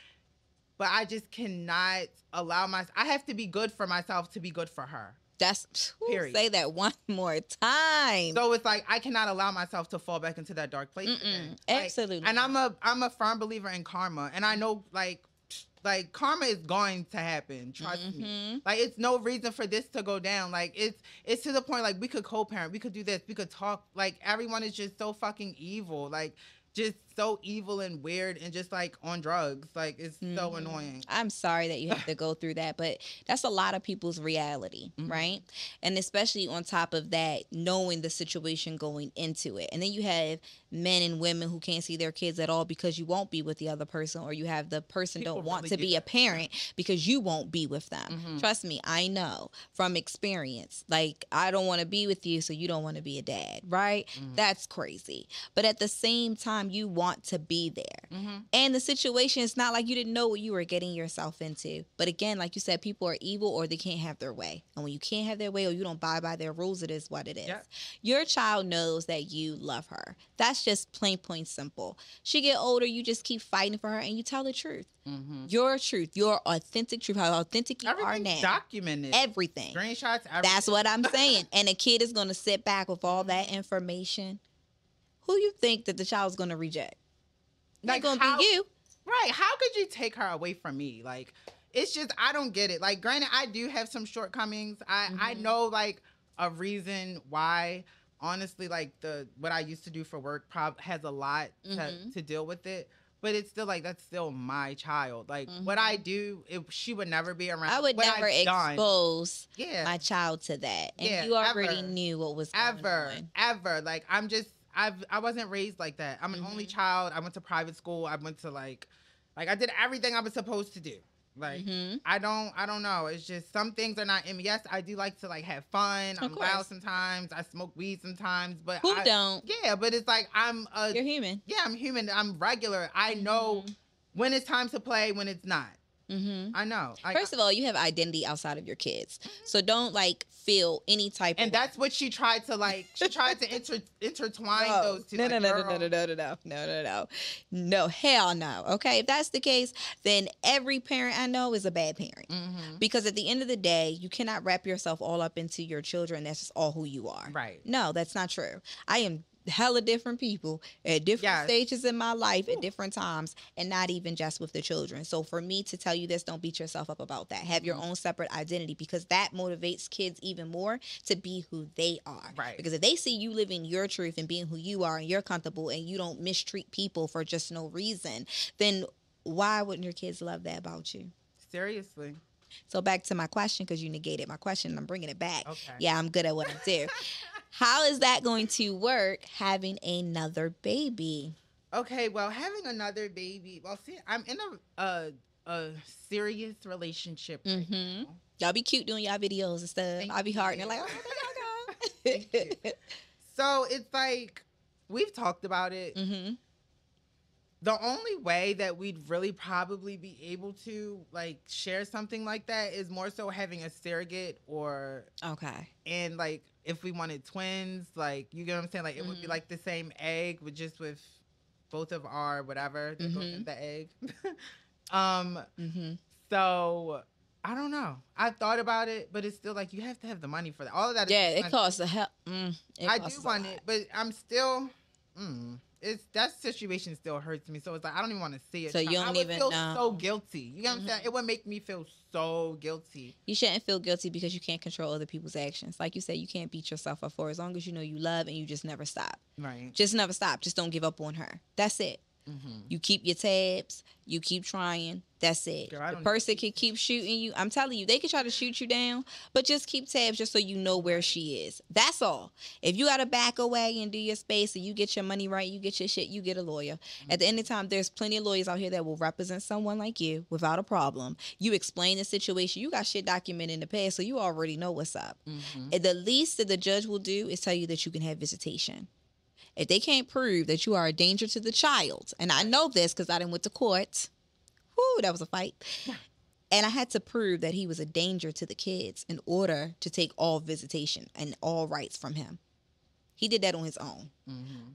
but I just cannot allow my. I have to be good for myself to be good for her. That's Period. say that one more time. So it's like I cannot allow myself to fall back into that dark place. Again. Like, Absolutely and I'm a I'm a firm believer in karma, and I know like like karma is going to happen. Trust me. Mhm. Like it's no reason for this to go down. Like it's it's to the point like we could co-parent, we could do this, we could talk. Like everyone is just so fucking evil. Like just so evil and weird and just like on drugs. Like it's so Mhm. annoying. I'm sorry that you have to go through that, but that's a lot of people's reality, Mhm. right? And especially on top of that, knowing the situation going into it. And then you have men and women who can't see their kids at all because you won't be with the other person, or you have the person People don't want really to be a parent because you won't be with them. Mhm. Trust me, I know from experience. Like, I don't want to be with you, so you don't want to be a dad, right? Mhm. That's crazy. But at the same time, you want to be there. Mm-hmm. And the situation is not like you didn't know what you were getting yourself into. But again, like you said, people are evil or they can't have their way. And when you can't have their way or you don't buy by their rules, it is what it is. Yep. Your child knows that you love her. That's just plain point simple. She get older, you just keep fighting for her and you tell the truth. Mm-hmm. Your truth, your authentic truth, how authentic you are now. documented. Everything. Screenshots. Everything. That's what I'm saying. And a kid is going to sit back with all that information. Who you think that the child's to reject? Like, to how- be you. Right. How could you take her away from me? Like, it's just I don't get it. Like, granted, I do have some shortcomings. I I Mhm. know like a reason why. Honestly, like the what I used to do for work prob has a lot to, Mhm. to deal with it. But it's still like that's still my child. Like what I do, if she would never be around. Mm-hmm. I would what never I've done, expose yeah, my child to that. And Yeah, you already ever. knew what was going ever, on. ever. Like I'm just I've I wasn't raised like that. I'm an only Mhm. child. I went to private school. I went to like like I did everything I was supposed to do. Like Mhm. I don't I don't know. It's just some things are not in me. Yes, I do like to like have fun. Of I'm loud course. sometimes. I smoke weed sometimes, but Who I, don't? Yeah, but it's like I'm a You're human. yeah, I'm human. I'm regular. I know when it's time to play, when it's not. hmm I know. I, First of all, you have identity outside of your kids, so don't like feel any type. Of And of that's what she tried to like. She tried to inter, intertwine no. those two. No, no, like, no, no, no, no, no, no, no, no, no, no, no, hell no. Okay, if that's the case, then every parent I know is a bad parent. Mhm. Because at the end of the day, you cannot wrap yourself all up into your children. That's just all who you are. Right. No, that's not true. I am hella different people at different Yes. stages in my life at different times and not even just with the children. So for me to tell you this, don't beat yourself up about that. Have your mm. own separate identity because that motivates kids even more to be who they are. Right. Because if they see you living your truth and being who you are and you're comfortable and you don't mistreat people for just no reason, then why wouldn't your kids love that about you? Seriously. So back to my question because you negated my question. and I'm bringing it back. Okay. Yeah, I'm good at what I do. How is that going to work having another baby? Okay, well, having another baby. Well, see, I'm in a a, a serious relationship. Right Mhm. now. Y'all be cute doing y'all videos and stuff. Thank I'll be it you. like, oh, there Thank y'all go. So it's like we've talked about it. mm-hmm. The only way that we'd really probably be able to like share something like that is more so having a surrogate or Okay. and like if we wanted twins, like you get what I'm saying? Like it would be Mhm. like the same egg with just with both of our whatever Mhm. in the egg. um Mm-hmm. So I don't know. I thought about it, but it's still like you have to have the money for that. All of that. is Yeah, it costs a hell. Mm, I do want lot. it, but I'm still. Mm, it's that situation still hurts me. So it's like I don't even want to see it. So you don't would even feel know. so guilty. You know what I'm saying? Mhm. It would make me feel so guilty. You shouldn't feel guilty because you can't control other people's actions. Like you said, you can't beat yourself up for as long as you know you love and you just never stop. Right. Just never stop. Just don't give up on her. That's it. Mm-hmm. You keep your tabs. You keep trying. That's it. Girl, the person can keep shooting you. I'm telling you, they can try to shoot you down, but just keep tabs just so you know where she is. That's all. If you got to back away and do your space and you get your money right, you get your shit, you get a lawyer. At the end of the time, there's plenty of lawyers out here that will represent someone like you without a problem. You explain the situation. You got shit documented in the past, so you already know what's up. Mm-hmm. And the least that the judge will do is tell you that you can have visitation. If they can't prove that you are a danger to the child, and I know this because I didn't went to court. Whoo, that was a fight. And I had to prove that he was a danger to the kids in order to take all visitation and all rights from him. He did that on his own. Mm-hmm.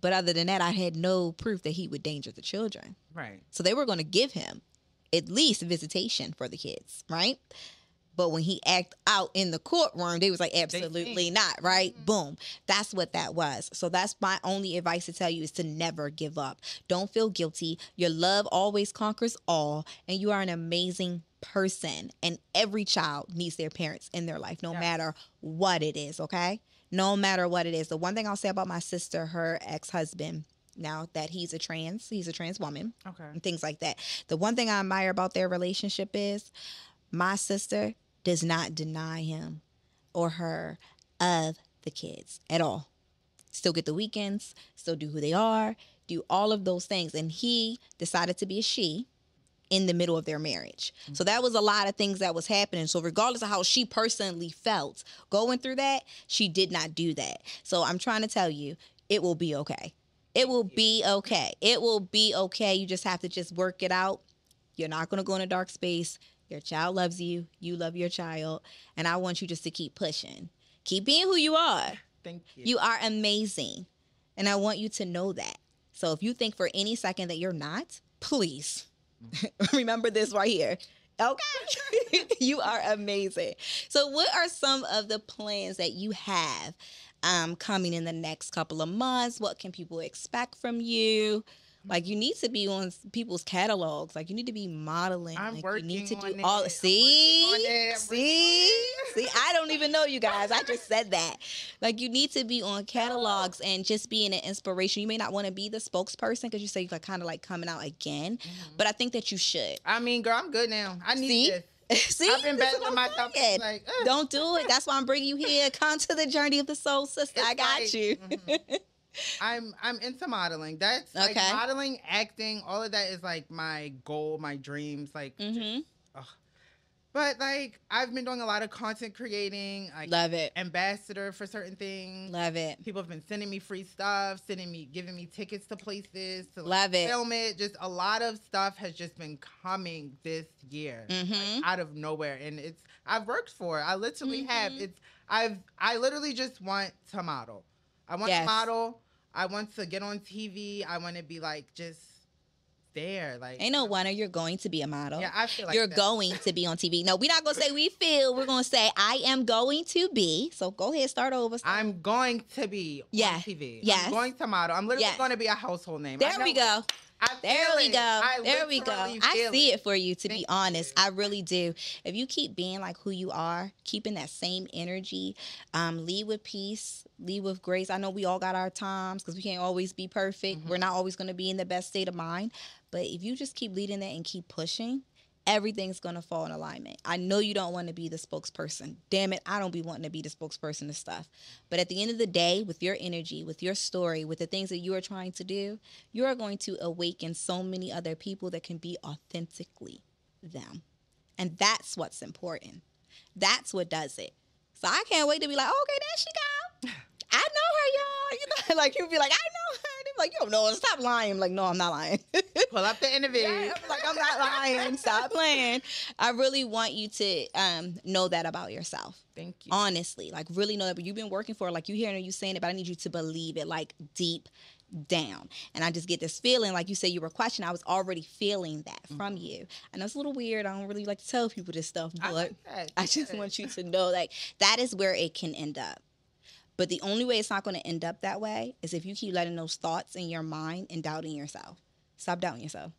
But other than that, I had no proof that he would danger the children. Right. So they were going to give him at least visitation for the kids, right? But when he act out in the courtroom, they was like, absolutely not, right? Mm-hmm. Boom. That's what that was. So that's my only advice to tell you is to never give up. Don't feel guilty. Your love always conquers all, and you are an amazing person. And every child needs their parents in their life, no yes. matter what it is, okay? No matter what it is. The one thing I'll say about my sister, her ex-husband, now that he's a trans, he's a trans woman. Okay. And things like that. The one thing I admire about their relationship is my sister does not deny him or her of the kids at all. Still get the weekends, still do who they are, do all of those things. And he decided to be a she in the middle of their marriage. So that was a lot of things that was happening. So regardless of how she personally felt going through that, she did not do that. So I'm trying to tell you, it will be okay. It will be okay. It will be okay. You just have to just work it out. You're not going to go in a dark space. Your child loves you. You love your child. And I want you just to keep pushing. Keep being who you are. Thank you. You are amazing. And I want you to know that. So if you think for any second that you're not, please remember this right here. Okay. you are amazing. So, what are some of the plans that you have um, coming in the next couple of months? What can people expect from you? Like you need to be on people's catalogs. Like you need to be modeling. I'm like, working you need to do all. It. See, see, see. I don't even know you guys. I just said that. Like you need to be on catalogs and just being an inspiration. You may not want to be the spokesperson because you say you're kind of like coming out again, mm-hmm. but I think that you should. I mean, girl, I'm good now. I need see? this. See, I've been battling myself. Like, don't do it. That's why I'm bringing you here. Come to the journey of the soul, sister. It's I got like, you. Mm-hmm. I'm I'm into modeling. That's okay. like modeling, acting, all of that is like my goal, my dreams. Like, mm-hmm. just, but like I've been doing a lot of content creating. Like, Love it. Ambassador for certain things. Love it. People have been sending me free stuff, sending me, giving me tickets to places to like, Love it. film it. Just a lot of stuff has just been coming this year, mm-hmm. like, out of nowhere, and it's I've worked for it. I literally mm-hmm. have. It's I've I literally just want to model. I want yes. to model. I want to get on TV. I want to be like just there. Like ain't no wonder you're going to be a model. Yeah, I feel like you're that. going to be on TV. No, we're not gonna say we feel. We're gonna say I am going to be. So go ahead, start over. Start. I'm going to be yeah. on TV. Yes. I'm going to model. I'm literally yes. going to be a household name. There we go. There we go. there we go. I see it. it for you, to Thank be honest. You. I really do. If you keep being like who you are, keeping that same energy, um, lead with peace, lead with grace. I know we all got our times because we can't always be perfect. Mm-hmm. We're not always going to be in the best state of mind. But if you just keep leading that and keep pushing, everything's gonna fall in alignment. I know you don't want to be the spokesperson. Damn it, I don't be wanting to be the spokesperson of stuff. But at the end of the day, with your energy, with your story, with the things that you are trying to do, you are going to awaken so many other people that can be authentically them. And that's what's important. That's what does it. So I can't wait to be like, okay, there she go. I know her, y'all. You know, like you'll be like, I know her like, yo, no, stop lying. I'm like, no, I'm not lying. Pull up the interview. Yeah, I'm like, I'm not lying. Stop playing. I really want you to um, know that about yourself. Thank you. Honestly, like really know that. But you've been working for it. Like you hearing you saying it, but I need you to believe it, like deep down. And I just get this feeling, like you said, you were questioning. I was already feeling that mm-hmm. from you. I know it's a little weird. I don't really like to tell people this stuff, but I, I just want you to know, like that is where it can end up. But the only way it's not going to end up that way is if you keep letting those thoughts in your mind and doubting yourself. Stop doubting yourself.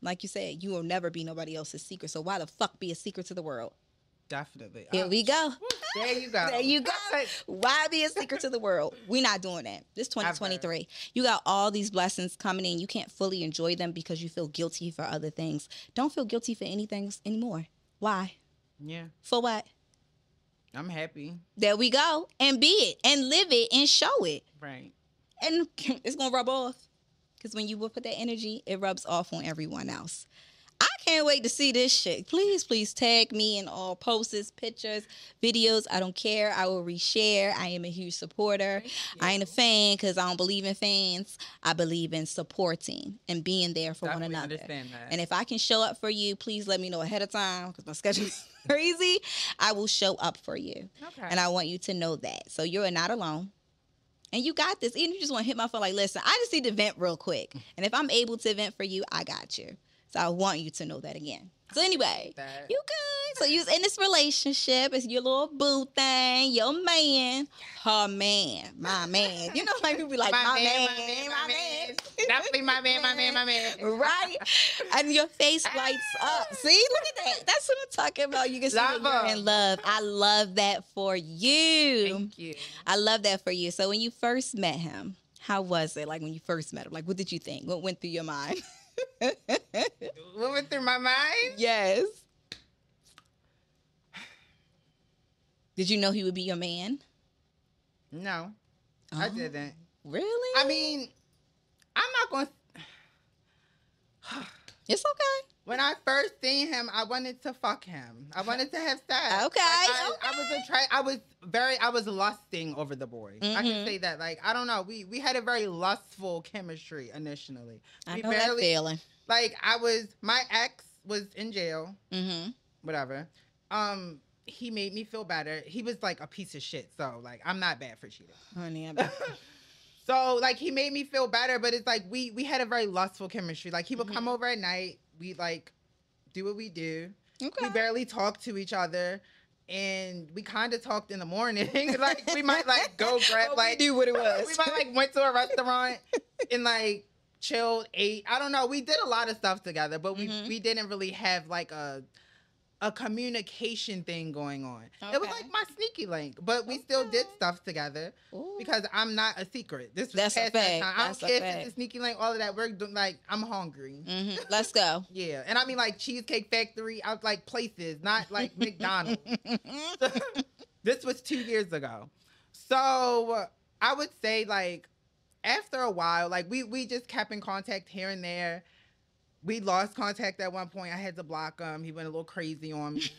Like you said, you will never be nobody else's secret. So why the fuck be a secret to the world? Definitely. Here we go. There you go. there you go. Why be a secret to the world? We're not doing that. This 2023. You got all these blessings coming in. You can't fully enjoy them because you feel guilty for other things. Don't feel guilty for anything anymore. Why? Yeah. For what? I'm happy. There we go. And be it and live it and show it. Right. And it's going to rub off. Because when you put that energy, it rubs off on everyone else. I can't wait to see this shit. Please, please tag me in all posts, pictures, videos. I don't care. I will reshare. I am a huge supporter. I ain't a fan because I don't believe in fans. I believe in supporting and being there for Definitely one another. And if I can show up for you, please let me know ahead of time because my schedule is crazy. I will show up for you. Okay. And I want you to know that. So you're not alone. And you got this. Even if you just want to hit my phone, like, listen, I just need to vent real quick. And if I'm able to vent for you, I got you. So I want you to know that again. So anyway, you good. So you was in this relationship. It's your little boo thing, your man, her man, my man. You know, like people be like, my, man, my man. Definitely my man, my man, my man. right? And your face lights up. See, look at that. That's what I'm talking about. You can see that Love you're in love. I love that for you. Thank you. I love that for you. So when you first met him, how was it? Like when you first met him, like what did you think? What went through your mind? What went through my mind? yes. Did you know he would be your man? No, I Oh. didn't. Really? I mean, I'm not going. It's okay. When I first seen him, I wanted to fuck him. I wanted to have sex. Okay, Like, I, I okay. was attra- I was very. I was lusting over the boy. I Mhm. can say that. Like I don't know. We we had a very lustful chemistry initially. I we know that feeling. Like I was. My ex was in jail. Mm-hmm. Whatever. Um. He made me feel better. He was like a piece of shit. So like I'm not bad for cheating. Honey, I'm So like he made me feel better, but it's like we we had a very lustful chemistry. Like he would come Mhm. over at night, we like do what we do. okay. We barely talked to each other, and we kind of talked in the morning. like we might like go grab like do what it was. we might like went to a restaurant and like chilled, ate. I don't know. We did a lot of stuff together, but we Mhm. we didn't really have like a a communication thing going on. It was like my sneaky link, but we still did stuff together Ooh. because I'm not a secret. This was That's a past that fact. time. I don't care if it's sneaky link, all of that. We're doing like I'm hungry. Mhm. Let's go. Yeah, and I mean like Cheesecake Factory, out like places, not like McDonald's. this was two years ago, so I would say like after a while, like we we just kept in contact here and there. We lost contact at one point. I had to block him. He went a little crazy on me.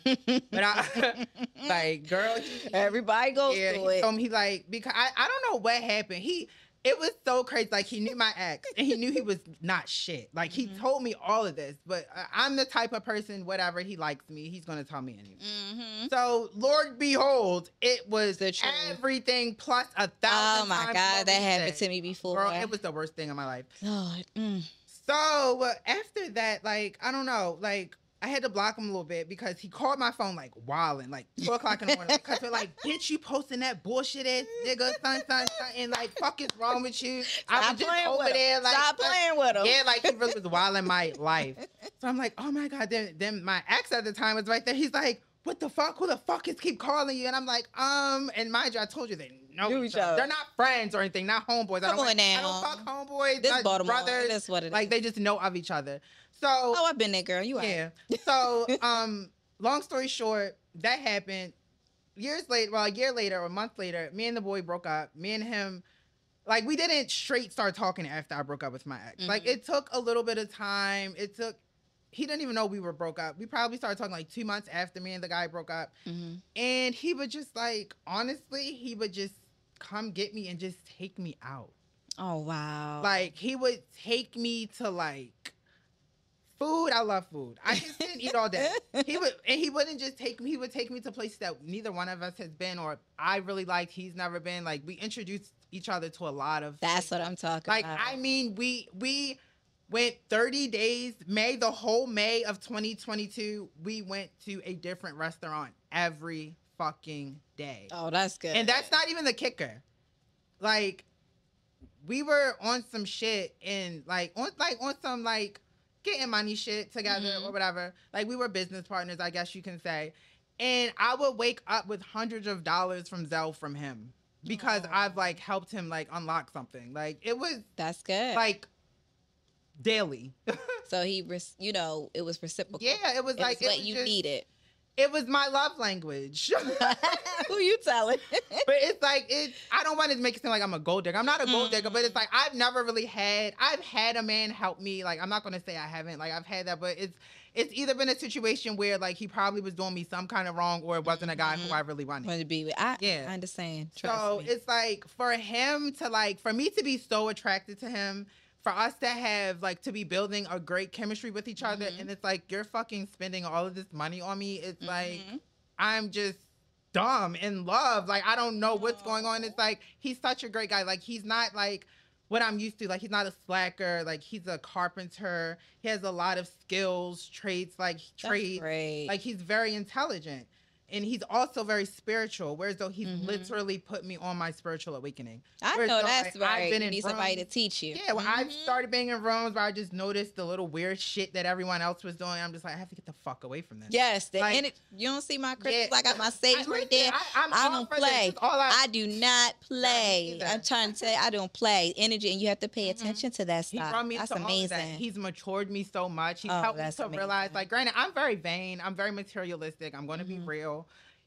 But I like, girl, he- Everybody goes yeah, through he it. told me he like because I, I don't know what happened. He it was so crazy. Like he knew my ex and he knew he was not shit. Like he Mhm. told me all of this, but I'm the type of person. Whatever he likes me, he's gonna tell me anyway. hmm So Lord behold, it was The truth. everything plus a Oh thousand. my times God, that happened to me before. Girl, it was the worst thing in my life. Lord. Mm. So uh, after that, like I don't know, like I had to block him a little bit because he called my phone like wilding, like two o'clock in the morning. Because we're like, bitch, you posting that bullshit ass nigga, son, son, son, and like, fuck is wrong with you? I was just over him. there, like, Stop playing with him. yeah, like he really was wilding my life. So I'm like, oh my god. Then, then my ex at the time was right there. He's like, what the fuck? Who the fuck is keep calling you? And I'm like, um. And mind you, I told you they know Knew each each other. other. They're not friends or anything, not homeboys. I Come don't on like- I now. don't fuck homeboys. This not Baltimore. brothers. That's what it is. Like they just know of each other. So oh, I've been there, girl. You are. yeah. So um, long story short, that happened. Years later, well, a year later or a month later, me and the boy broke up. Me and him, like we didn't straight start talking after I broke up with my ex. Like Mhm. it took a little bit of time. It took. He didn't even know we were broke up. We probably started talking like two months after me and the guy broke up. hmm And he would just like, honestly, he would just come get me and just take me out. Oh wow. Like he would take me to like food. I love food. I just didn't eat all day. He would and he wouldn't just take me. He would take me to places that neither one of us has been or I really liked. He's never been. Like we introduced each other to a lot of. That's what I'm talking like. about. Like I mean, we we went 30 days. May the whole May of 2022, we went to a different restaurant every fucking day. oh, that's good. And that's not even the kicker. Like, we were on some shit and like on like on some like getting money shit together Mhm. or whatever. Like we were business partners, I guess you can say. And I would wake up with hundreds of dollars from Zelle from him because Aw. I've like helped him like unlock something. Like it was that's good. like daily. so he, res- you know, it was reciprocal. yeah, it was It like was what it was you just- needed. It was my love language. Who you telling? but it's like it. I don't want to make it seem like I'm a gold digger. I'm not a gold digger, but it's like I've never really had. I've had a man help me. Like I'm not gonna say I haven't. Like I've had that, but it's it's either been a situation where like he probably was doing me some kind of wrong, or it wasn't a guy who Mhm. I really wanted. Want to be with? I, Yeah. I understand. Trust So me. it's like for him to like for me to be so attracted to him, for us to have like to be building a great chemistry with each other, Mhm. and it's like you're fucking spending all of this money on me. It's like Mhm. I'm just dumb in love. Like I don't know what's going on. It's like he's such a great guy. Like he's not like what I'm used to. Like he's not a slacker. Like he's a carpenter. He has a lot of skills, traits, like great. Like he's very intelligent. And he's also very spiritual, whereas though he's Mhm. literally put me on my spiritual awakening. I Whereas know though, that's like, I've right. been you in need somebody to teach you. Yeah, when I've Mhm. started being in rooms where I just noticed the little weird shit that everyone else was doing, I'm just like, I have to get the fuck away from this. Yes, the Like- you don't see my crystals. Yeah. I got my sage I, right there. I, I'm I don't for play. I, I do not play. I'm trying to say I don't play energy, and you have to pay Mhm. attention to that he stuff. brought me That's to all of amazing. that. He's matured me so much. He's Oh, helped me to realize, like, granted, I'm very vain. I'm very materialistic. I'm going to be real.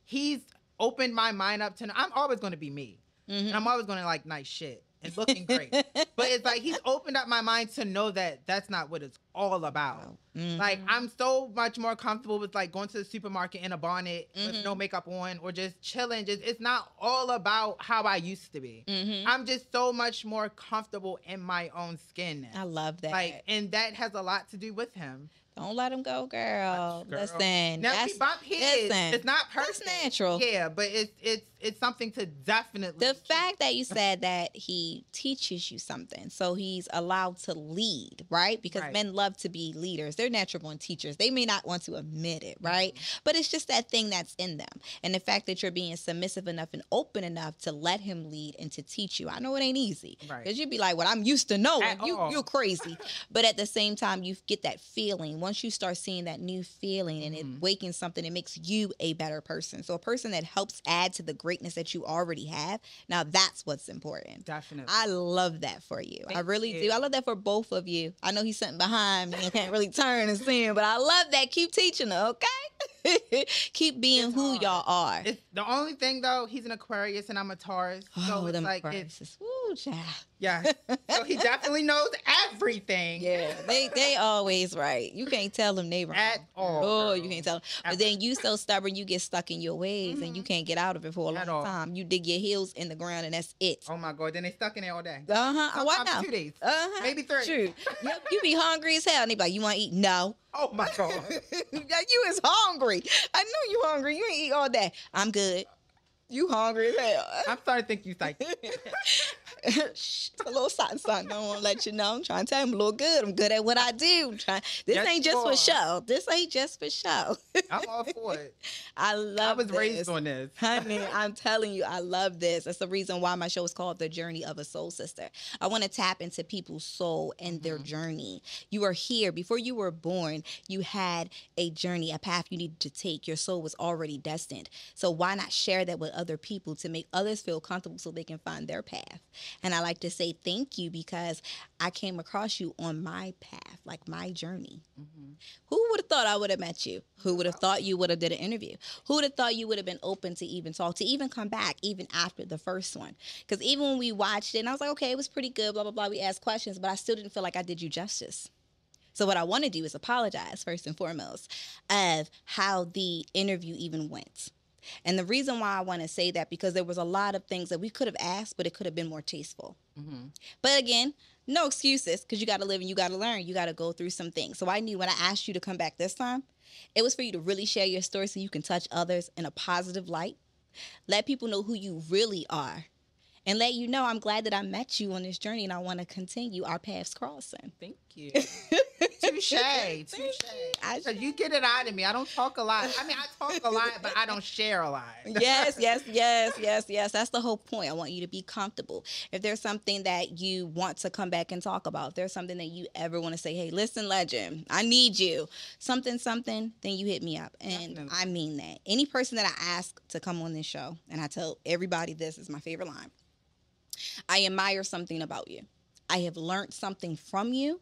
He's opened my mind up to. Know I'm always going to be me, Mhm. and I'm always going to like nice shit and looking great. but it's like he's opened up my mind to know that that's not what it's all about. Mhm. Like I'm so much more comfortable with like going to the supermarket in a bonnet with Mhm. no makeup on or just chilling. Just it's not all about how I used to be. Mhm. I'm just so much more comfortable in my own skin now. I love that. Like, and that has a lot to do with him. Don't let him go, girl. Girl. Listen, Now that's bump heads. listen, It's not that's natural. Yeah, but it's it's it's something to definitely. the fact that you said that he teaches you something so he's allowed to lead right because Right. men love to be leaders they're natural born teachers they may not want to admit it Mm-hmm. right but it's just that thing that's in them and the fact that you're being submissive enough and open enough to let him lead and to teach you i know it ain't easy Right. because you'd be like well i'm used to knowing At you all. you're crazy but at the same time you get that feeling once you start seeing that new feeling and Mhm. it wakens something it makes you a better person so a person that helps add to the greatness that you already have now that's what's important definitely. I love that for you. I really you. do. I love that for both of you. I know he's sitting behind me and can't really turn and see him, but I love that. Keep teaching her, okay? Keep being It's who hard. y'all are. it's the only thing though. He's an Aquarius and I'm a Taurus, so oh, it's them like it's Aquariuses. Woo, child. Yeah. so he definitely knows everything. Yeah, they they always right. You can't tell them they wrong. At all. Oh, you can't tell. 'em. But then you so stubborn, you get stuck in your ways and you Mhm. can't get out of it for a At long all. time. You dig your heels in the ground and that's it. Oh my god. Then they stuck in there all day. Uh huh. Why now? Two days. Uh huh. Maybe three. True. you, you be hungry as hell. And they be like, "You want to eat?" No. Oh my god. You is hungry. I knew you hungry. You ain't eat all day. I'm good. You hungry as hell. I'm starting to think you. Shh, a little something, something. I want to let you know. I'm trying to tell you I'm a little good. I'm good at what I do. I'm trying. This Yes, ain't just for show. This ain't just for show. I'm all for it. I love. This. I was this. raised on this. Honey, I'm telling you, I love this. That's the reason why my show is called The Journey of a Soul Sister. I want to tap into people's soul and their Mhm. journey. You are here. Before you were born, you had a journey, a path you needed to take. Your soul was already destined. So why not share that with other people to make others feel comfortable so they can find their path? And I like to say thank you because I came across you on my path, like my journey. Mhm. Who would have thought I would have met you? Who would have thought you would have did an interview? Who would have thought you would have been open to even talk, to even come back, even after the first one? Because even when we watched it, and I was like, okay, it was pretty good, blah blah blah. We asked questions, but I still didn't feel like I did you justice. So what I want to do is apologize first and foremost of how the interview even went. And the reason why I want to say that because there was a lot of things that we could have asked, but it could have been more tasteful. Mhm. But again, no excuses because you got to live and you got to learn. You got to go through some things. So I knew when I asked you to come back this time, it was for you to really share your story so you can touch others in a positive light. Let people know who you really are. And let you know I'm glad that I met you on this journey and I want to continue our paths crossing. Thank you. Touche. Touche. Because you get it out of me. I don't talk a lot. I mean, I talk a lot, but I don't share a lot. yes, yes, yes, yes, yes. That's the whole point. I want you to be comfortable. If there's something that you want to come back and talk about, if there's something that you ever want to say, hey, listen, legend, I need you, something, something, then you hit me up. And Definitely. I mean that. Any person that I ask to come on this show, and I tell everybody this is my favorite line I admire something about you. I have learned something from you,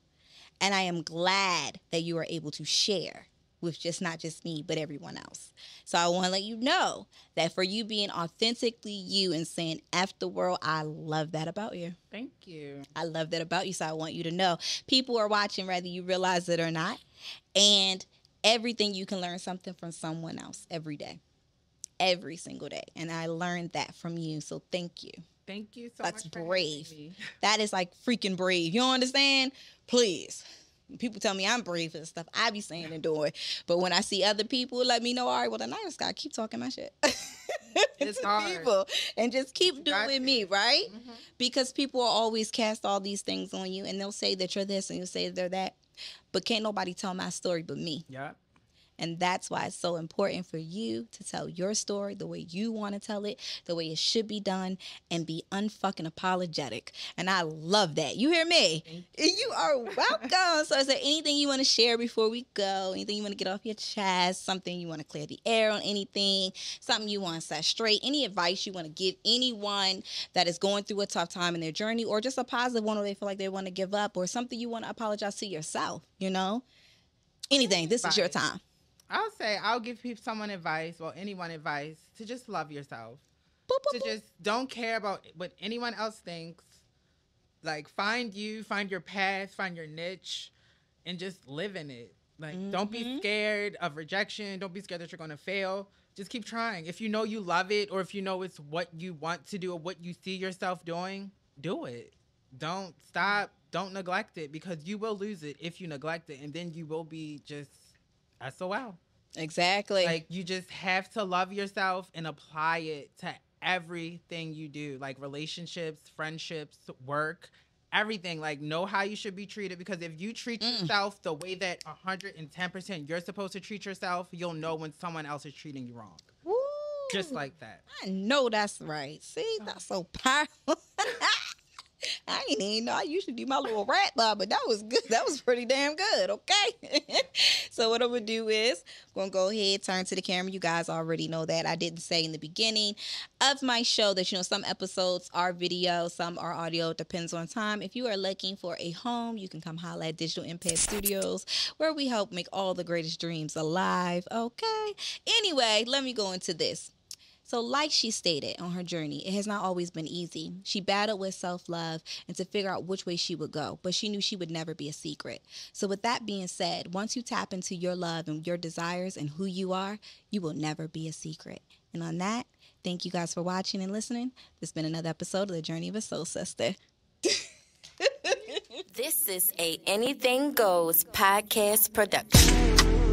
and I am glad that you are able to share with just not just me, but everyone else. So I want to let you know that for you being authentically you and saying F the world, I love that about you. Thank you. I love that about you. So I want you to know people are watching, whether you realize it or not. And everything you can learn something from someone else every day, every single day. And I learned that from you. So thank you. Thank you so That's much. having brave. That is like freaking brave. You understand? Please. People tell me I'm brave and stuff. I be saying and doing. But when I see other people, let me know. All right, well then I just gotta keep talking my shit. It's hard. people and just keep doing me, right? Mhm. Because people will always cast all these things on you, and they'll say that you're this and you'll say they're that. But can't nobody tell my story but me. Yep. And that's why it's so important for you to tell your story the way you want to tell it, the way it should be done, and be unfucking apologetic. And I love that. You hear me? You are welcome. so, is there anything you want to share before we go? Anything you want to get off your chest? Something you want to clear the air on? Anything? Something you want to set straight? Any advice you want to give anyone that is going through a tough time in their journey, or just a positive one where they feel like they want to give up, or something you want to apologize to yourself? You know? Anything. This is your time. I'll say I'll give people someone advice, well, anyone advice to just love yourself. Boop, boop, To boop. just don't care about what anyone else thinks. Like find you, find your path, find your niche, and just live in it. Like don't be Mhm. scared of rejection. Don't be scared that you're gonna fail. Just keep trying. If you know you love it, or if you know it's what you want to do, or what you see yourself doing, do it. Don't stop. Don't neglect it because you will lose it if you neglect it, and then you will be just SOL. Exactly. Like you just have to love yourself and apply it to everything you do, like relationships, friendships, work, everything. Like know how you should be treated because if you treat Mm. yourself the way that 110% you're supposed to treat yourself, you'll know when someone else is treating you wrong. Woo. Just like that. I know that's right. See, that's so powerful. I ain't even know. I usually do my little rat line, but that was good. That was pretty damn good. Okay. so what I'm gonna do is I'm gonna go ahead, turn to the camera. You guys already know that. I didn't say in the beginning of my show that you know some episodes are video, some are audio. It depends on time. If you are looking for a home, you can come holla at Digital Impact Studios, where we help make all the greatest dreams alive. Okay. Anyway, let me go into this. So, like she stated on her journey, it has not always been easy. She battled with self love and to figure out which way she would go, but she knew she would never be a secret. So, with that being said, once you tap into your love and your desires and who you are, you will never be a secret. And on that, thank you guys for watching and listening. This has been another episode of The Journey of a Soul Sister. This is a Anything Goes podcast production.